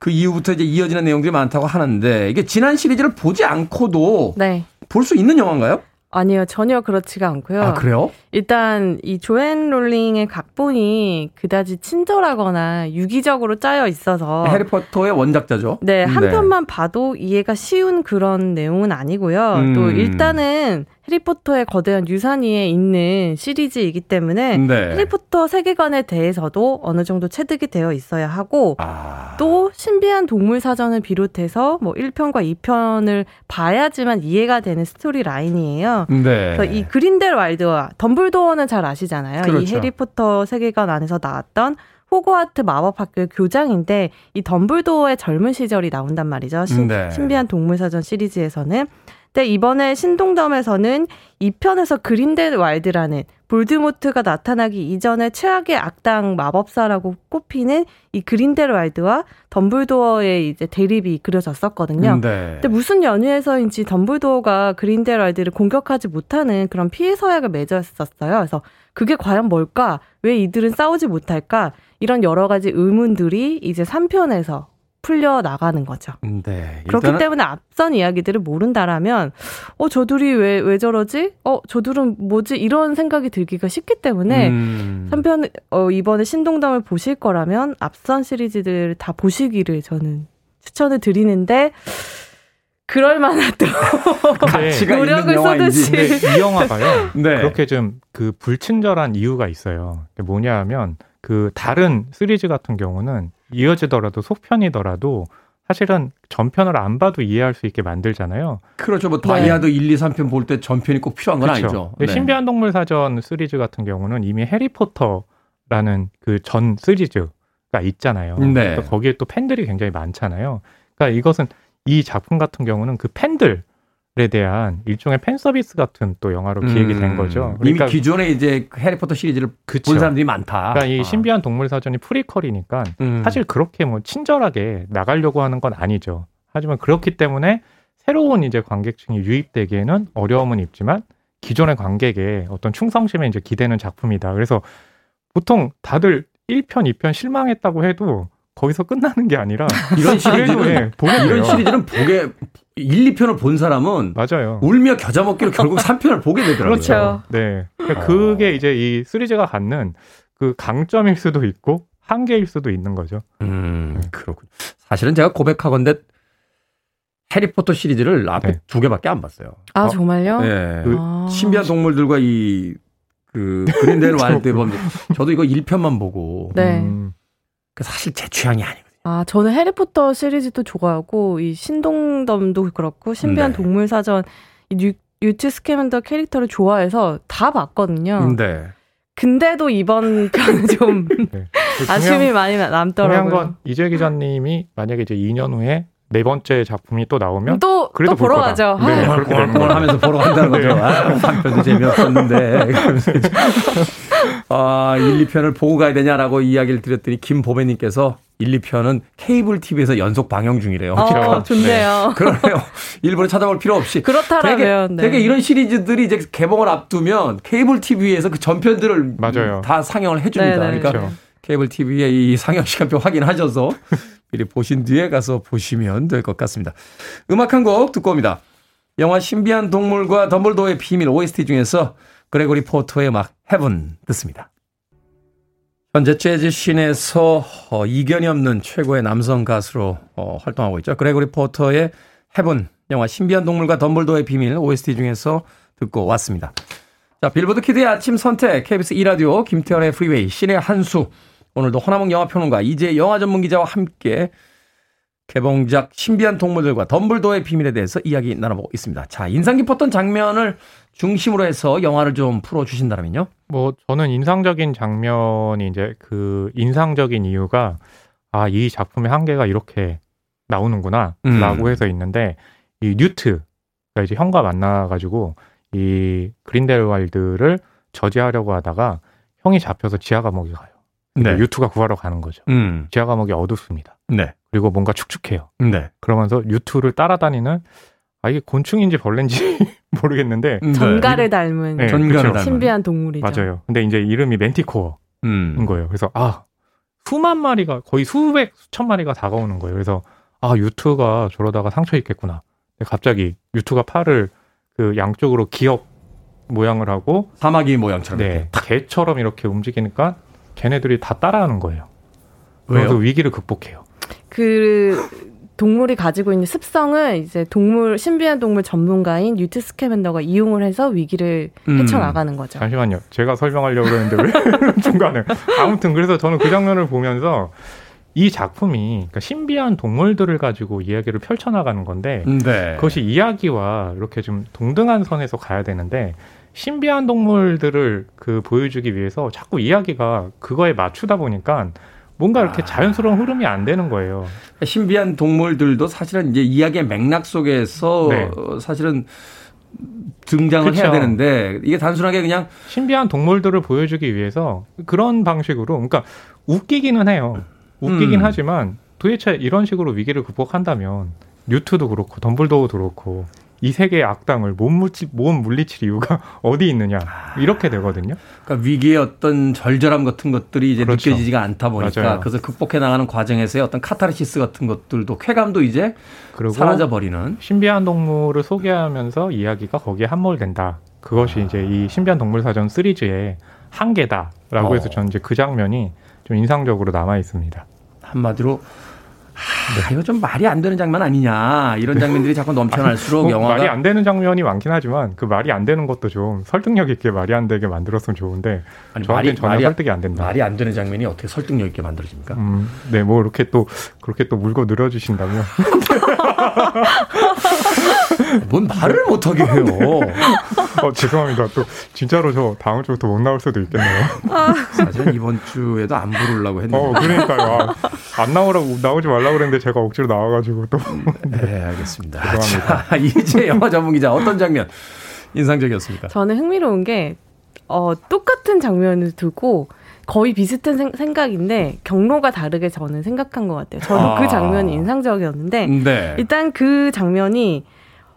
그 이후부터 이제 이어지는 내용들이 많다고 하는데 이게 지난 시리즈를 보지 않고도 네. 볼수 있는 영화인가요? 아니요, 전혀 그렇지가 않고요. 아, 그래요? 일단 이 조앤 롤링의 각본이 그다지 친절하거나 유기적으로 짜여 있어서 해리포터의 원작자죠. 네, 한 네. 편만 봐도 이해가 쉬운 그런 내용은 아니고요. 음. 또 일단은 해리포터의 거대한 유산 위에 있는 시리즈이기 때문에 네. 해리포터 세계관에 대해서도 어느 정도 체득이 되어 있어야 하고 아. 또 신비한 동물 사전을 비롯해서 뭐 1편과 2편을 봐야지만 이해가 되는 스토리 라인이에요. 네. 그래서 이 그린델 와일드와 덤블도어는 잘 아시잖아요. 그렇죠. 이 해리포터 세계관 안에서 나왔던 호그와트 마법학교의 교장인데 이 덤블도어의 젊은 시절이 나온단 말이죠. 신, 네. 신비한 동물 사전 시리즈에서는 근데 이번에 신동덤에서는 2편에서 그린델 와일드라는 볼드모트가 나타나기 이전에 최악의 악당 마법사라고 꼽히는 이 그린델 와일드와 덤블도어의 이제 대립이 그려졌었거든요. 네. 근데 무슨 연유에서인지 덤블도어가 그린델 와일드를 공격하지 못하는 그런 피해 서약을 맺었었어요. 그래서 그게 과연 뭘까? 왜 이들은 싸우지 못할까? 이런 여러 가지 의문들이 이제 3편에서 풀려 나가는 거죠. 네. 그렇기 때문에 앞선 이야기들을 모른다라면 어 저들이 왜 왜 저러지? 어 저들은 뭐지? 이런 생각이 들기가 쉽기 때문에 음. 한편 어 이번에 신동담을 보실 거라면 앞선 시리즈들 다 보시기를 저는 추천을 드리는데 그럴 만한 또 노력을 쏟으시 이 영화가요. 네. 그렇게 좀 그 불친절한 이유가 있어요. 뭐냐하면 그 다른 시리즈 같은 경우는 이어지더라도 속편이더라도 사실은 전편을 안 봐도 이해할 수 있게 만들잖아요. 그렇죠. 뭐 다이아드 네. 1, 2, 3편 볼 때 전편이 꼭 필요한 건 그렇죠. 아니죠. 네. 신비한 동물 사전 시리즈 같은 경우는 이미 해리포터라는 그 전 시리즈가 있잖아요. 네. 거기에 또 팬들이 굉장히 많잖아요. 그러니까 이것은 이 작품 같은 경우는 그 팬들 에 대한 일종의 팬 서비스 같은 또 영화로 기획이 된 음. 거죠. 그러니까 이미 기존에 이제 해리포터 시리즈를 그쵸. 본 사람들이 많다. 그러니까 이 아. 신비한 동물 사전이 프리퀄이니까 음. 사실 그렇게 뭐 친절하게 나가려고 하는 건 아니죠. 하지만 그렇기 때문에 새로운 이제 관객층이 유입되기에는 어려움은 있지만 기존의 관객의 어떤 충성심에 이제 기대는 작품이다. 그래서 보통 다들 1편, 2편 실망했다고 해도 거기서 끝나는 게 아니라 이런 시리즈는 예, 이런 시리즈는 보게 1, 2편을 본 사람은 맞아요. 울며 겨자 먹기로 결국 3편을 보게 되더라고요. 그렇죠. 네. 그러니까 어. 그게 이제 이 시리즈가 갖는 그 강점일 수도 있고 한계일 수도 있는 거죠. 음, 그렇군요. 사실은 제가 고백하건데 해리포터 시리즈를 앞에 네. 두 개밖에 안 봤어요. 아, 어? 정말요? 네. 그 아. 신비한 동물들과 이 그 그린델 와일드 보면 저도 이거 1편만 보고 네. 음. 그 사실 제 취향이 아니거든요. 아, 저는 해리포터 시리즈도 좋아하고 이 신동덤도 그렇고 신비한 네. 동물 사전 이 뉴트 스캐맨더 캐릭터를 좋아해서 다 봤거든요. 네. 근데도 이번 편은 좀 네. 아쉬움이 많이 남더라고요. 중요한 건 이재 기자님이 만약에 이제 2년 후에 네 번째 작품이 또 나오면 또, 그래도 또 보러 가죠. 네, 아. 그렇게 뭘 하면서 보러 간다는 거죠. 네. 아, 3편도 재미없었는데. 아, 1, 2편을 보고 가야 되냐라고 이야기를 드렸더니 김보배님께서 1, 2편은 케이블 TV에서 연속 방영 중이래요. 어, 좋네요. 네. 그러네요. 일본에 찾아볼 필요 없이. 그렇다면 되게, 네. 되게 이런 시리즈들이 이제 개봉을 앞두면 케이블 TV에서 그 전편들을 맞아요. 다 상영을 해줍니다. 네네. 그러니까 그렇죠. 케이블 TV의 이 상영 시간표 확인하셔서 미리 보신 뒤에 가서 보시면 될 것 같습니다. 음악 한 곡 듣고 옵니다. 영화 신비한 동물과 덤블도어의 비밀 OST 중에서 그레고리 포터의 음악 Heaven 듣습니다. 현재 재즈 씬에서 어, 이견이 없는 최고의 남성 가수로 어, 활동하고 있죠. 그레고리 포터의 Heaven 영화 신비한 동물과 덤블도어의 비밀 OST 중에서 듣고 왔습니다. 자, 빌보드 키드의 아침 선택 KBS 2라디오 김태훈의 프리웨이 신의 한수 오늘도 허남웅 영화평론가 이제 영화 전문 기자와 함께 개봉작 신비한 동물들과 덤블도의 비밀에 대해서 이야기 나눠보고 있습니다. 자, 인상 깊었던 장면을 중심으로 해서 영화를 좀 풀어 주신다면요? 뭐, 저는 인상적인 장면이 이제 그 인상적인 이유가 아, 이 작품의 한계가 이렇게 나오는구나, 음. 라고 해서 있는데, 이 뉴트가 이제 형과 만나가지고 이 그린델왈드를 저지하려고 하다가 형이 잡혀서 지하 감옥에 가요. 네. 유투가 구하러 가는 거죠. 음. 지하 감옥이 어둡습니다. 네. 그리고 뭔가 축축해요. 네. 그러면서 유투를 따라다니는 아 이게 곤충인지 벌레인지 모르겠는데 음, 네. 전갈을 닮은 네, 전갈을 닮은 신비한 동물이죠. 맞아요. 근데 이제 이름이 멘티코어인 음. 거예요. 그래서 아 수만 마리가 거의 수백 수천 마리가 다가오는 거예요. 그래서 아 유투가 저러다가 상처 입겠구나. 갑자기 유투가 팔을 그 양쪽으로 기역 모양을 하고 사마귀 모양처럼 네, 개처럼 이렇게 움직이니까 걔네들이 다 따라하는 거예요. 왜요? 그래서 위기를 극복해요. 그 동물이 가지고 있는 습성을 이제 동물 신비한 동물 전문가인 뉴트 스캐맨더가 이용을 해서 위기를 음. 헤쳐나가는 거죠. 잠시만요. 제가 설명하려고 그랬는데 왜 중간에 아무튼 그래서 저는 그 장면을 보면서 이 작품이 그러니까 신비한 동물들을 가지고 이야기를 펼쳐나가는 건데 네. 그것이 이야기와 이렇게 좀 동등한 선에서 가야 되는데 신비한 동물들을 그 보여주기 위해서 자꾸 이야기가 그거에 맞추다 보니까 뭔가 이렇게 아. 자연스러운 흐름이 안 되는 거예요. 신비한 동물들도 사실은 이제 이야기의 맥락 속에서 네. 사실은 등장을 그쵸. 해야 되는데 이게 단순하게 그냥 신비한 동물들을 보여주기 위해서 그런 방식으로 그러니까 웃기기는 해요. 웃기긴 음. 하지만 도대체 이런 식으로 위기를 극복한다면 뉴트도 그렇고 덤블도어도 그렇고 이 세계의 악당을 못, 물치, 못 물리칠 이유가 어디 있느냐 이렇게 되거든요. 그러니까 위기의 어떤 절절함 같은 것들이 이제 그렇죠. 느껴지지가 않다 보니까 맞아요. 그래서 극복해 나가는 과정에서의 어떤 카타르시스 같은 것들도 쾌감도 이제 사라져 버리는 신비한 동물을 소개하면서 이야기가 거기에 함몰된다. 그것이 아. 이제 이 신비한 동물 사전 시리즈의 한계다라고 어. 해서 저는 이제 그 장면이 좀 인상적으로 남아 있습니다. 한마디로 아, 이거 좀 말이 안 되는 장면 아니냐 이런 장면들이 자꾸 넘쳐날수록 뭐 영화가 말이 안 되는 장면이 많긴 하지만 그 말이 안 되는 것도 좀 설득력 있게 말이 안 되게 만들었으면 좋은데 아니, 말이 전혀 말이, 설득이 안 된다. 말이 안 되는 장면이 어떻게 설득력 있게 만들어집니까? 음, 네, 뭐 이렇게 또 그렇게 또 물고 늘어주신다면 뭔 말을 못하게 해요. 어, 죄송합니다. 또 진짜로 저 다음 주부터 못 나올 수도 있겠네요. 사실 이번 주에도 안 부르려고 했는데. 어, 그러니까요. 아, 안 나오라고 나오지 말라 고 그랬는데 제가 억지로 나와가지고 또. 네, 알겠습니다. 죄송합니다. 자, 이제 영화 전문 기자 어떤 장면 인상적이었습니까? 저는 흥미로운 게 어, 똑같은 장면을 두고 거의 비슷한 생, 생각인데 경로가 다르게 저는 생각한 것 같아요. 저는 그 아. 그 장면이 인상적이었는데 네. 일단 그 장면이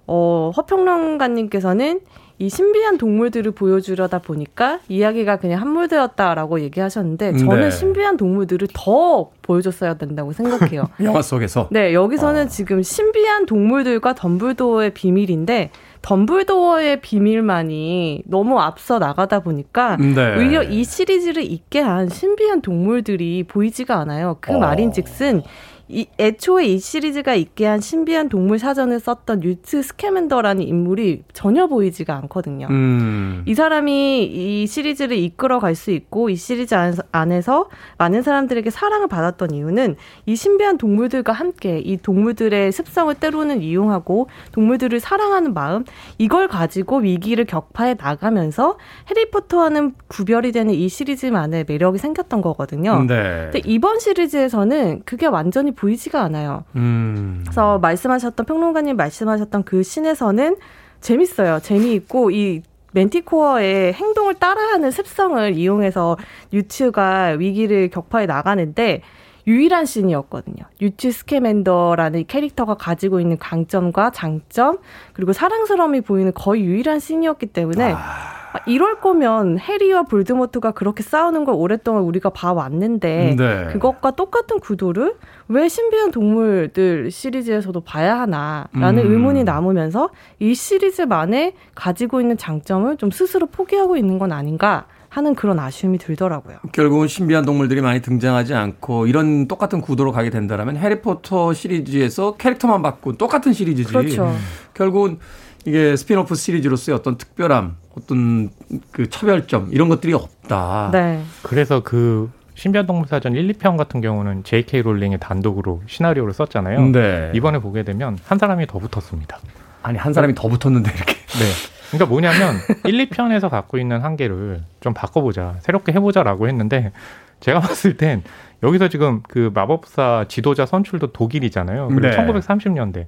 어, 허평론가님께서는 이 신비한 동물들을 보여주려다 보니까 이야기가 그냥 함몰되었다라고 얘기하셨는데 저는 네. 신비한 동물들을 더 보여줬어야 된다고 생각해요. 영화 속에서? 네, 여기서는 어. 지금 신비한 동물들과 덤블도어의 비밀인데 덤블도어의 비밀만이 너무 앞서 나가다 보니까 네. 오히려 이 시리즈를 있게 한 신비한 동물들이 보이지가 않아요. 그 어. 말인즉슨 이 애초에 이 시리즈가 있게 한 신비한 동물 사전을 썼던 뉴트 스캐맨더라는 인물이 전혀 보이지가 않거든요. 음. 이 사람이 이 시리즈를 이끌어 갈 수 있고 이 시리즈 안에서 많은 사람들에게 사랑을 받았던 이유는 이 신비한 동물들과 함께 이 동물들의 습성을 때로는 이용하고 동물들을 사랑하는 마음 이걸 가지고 위기를 격파해 나가면서 해리포터와는 구별이 되는 이 시리즈만의 매력이 생겼던 거거든요. 네. 근데 이번 시리즈에서는 그게 완전히 보이지가 않아요. 음. 그래서 말씀하셨던 평론가님 말씀하셨던 그 신에서는 재밌어요. 재미있고 이 멘티코어의 행동을 따라하는 습성을 이용해서 유튜가 위기를 격파해 나가는데 유일한 씬이었거든요. 유치 스캐맨더라는 캐릭터가 가지고 있는 강점과 장점 그리고 사랑스러움이 보이는 거의 유일한 씬이었기 때문에 아... 아, 이럴 거면 해리와 볼드모트가 그렇게 싸우는 걸 오랫동안 우리가 봐왔는데 네. 그것과 똑같은 구도를 왜 신비한 동물들 시리즈에서도 봐야 하나라는 음. 의문이 남으면서 이 시리즈만이 가지고 있는 장점을 좀 스스로 포기하고 있는 건 아닌가 하는 그런 아쉬움이 들더라고요. 결국은 신비한 동물들이 많이 등장하지 않고 이런 똑같은 구도로 가게 된다면 해리포터 시리즈에서 캐릭터만 바꾼 똑같은 시리즈지. 그렇죠. 결국은 이게 스핀오프 시리즈로서의 어떤 특별함, 어떤 그 차별점 이런 것들이 없다. 네. 그래서 그 신비한 동물 사전 1, 2편 같은 경우는 J.K. 롤링의 단독으로 시나리오를 썼잖아요. 네. 이번에 보게 되면 한 사람이 더 붙었습니다. 아니 한 사람이 더 붙었는데 이렇게. 네. 그러니까 뭐냐면 1, 2편에서 갖고 있는 한계를 좀 바꿔보자, 새롭게 해보자라고 했는데 제가 봤을 땐 여기서 지금 그 마법사 지도자 선출도 독일이잖아요. 그리고 네. 1930년대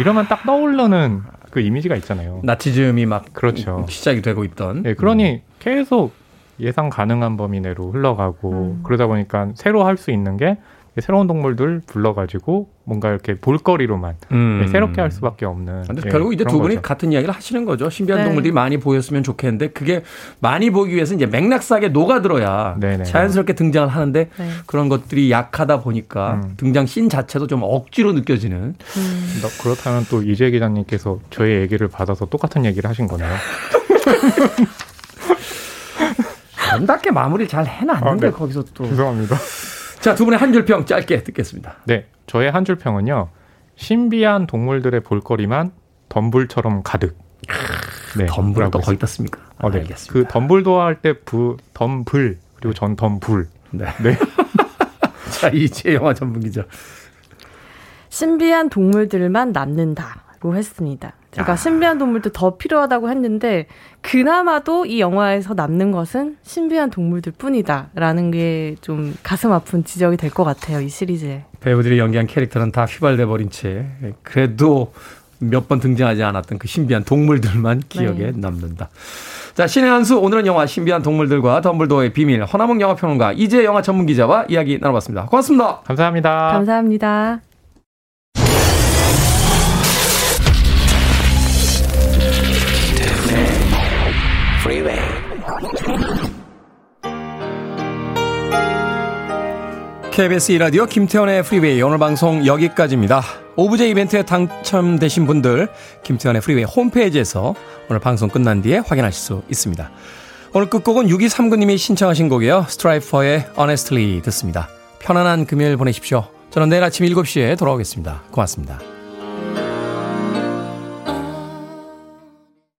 이러면 딱 떠오르는 그 이미지가 있잖아요. 나치즘이 막 그렇죠. 시작이 되고 있던. 네, 그러니 음. 계속 예상 가능한 범위 내로 흘러가고 음. 그러다 보니까 새로 할 수 있는 게 새로운 동물들 불러가지고 뭔가 이렇게 볼거리로만 음. 네, 새롭게 할 수밖에 없는. 근데 예, 결국 이제 두 분이 거죠. 같은 이야기를 하시는 거죠. 신비한 네. 동물들이 많이 보였으면 좋겠는데 그게 많이 보기 위해서 이제 맥락사하게 녹아들어야 네네. 자연스럽게 등장을 하는데 네. 그런 것들이 약하다 보니까 음. 등장 씬 자체도 좀 억지로 느껴지는. 음. 그렇다면 또 이재 기자님께서 저의 얘기를 받아서 똑같은 얘기를 하신 거네요. 아름답게 마무리를 잘 해놨는데 아, 네. 거기서 또. 죄송합니다. 자, 두 분의 한 줄 평 짧게 듣겠습니다. 네. 저의 한 줄 평은요. 신비한 동물들의 볼거리만 덤불처럼 가득. 네, 덤불 또 거기다 씁니까? 어, 네. 알겠습니다. 그 덤불도어 할때 부, 덤불 그리고 전 덤불. 네. 네. 자, 이제 영화 전문 기자. 신비한 동물들만 남는다고 했습니다. 제가 아. 신비한 동물도 더 필요하다고 했는데 그나마도 이 영화에서 남는 것은 신비한 동물들 뿐이다라는 게 좀 가슴 아픈 지적이 될 것 같아요 이 시리즈에 배우들이 연기한 캐릭터는 다 휘발돼 버린 채 그래도 몇 번 등장하지 않았던 그 신비한 동물들만 기억에 네. 남는다. 자, 신의 한 수 오늘은 영화 신비한 동물들과 덤블도어의 비밀 허나몽 영화평론가 이제 영화 전문 기자와 이야기 나눠봤습니다. 고맙습니다. 감사합니다. 감사합니다. KBS 이라디오 김태훈의 프리웨이 오늘 방송 여기까지입니다. 오브제 이벤트에 당첨되신 분들 김태훈의 프리웨이 홈페이지에서 오늘 방송 끝난 뒤에 확인하실 수 있습니다. 오늘 끝곡은 6239님이 신청하신 곡이에요. 스트라이퍼의 Honestly 듣습니다. 편안한 금요일 보내십시오. 저는 내일 아침 7시에 돌아오겠습니다. 고맙습니다.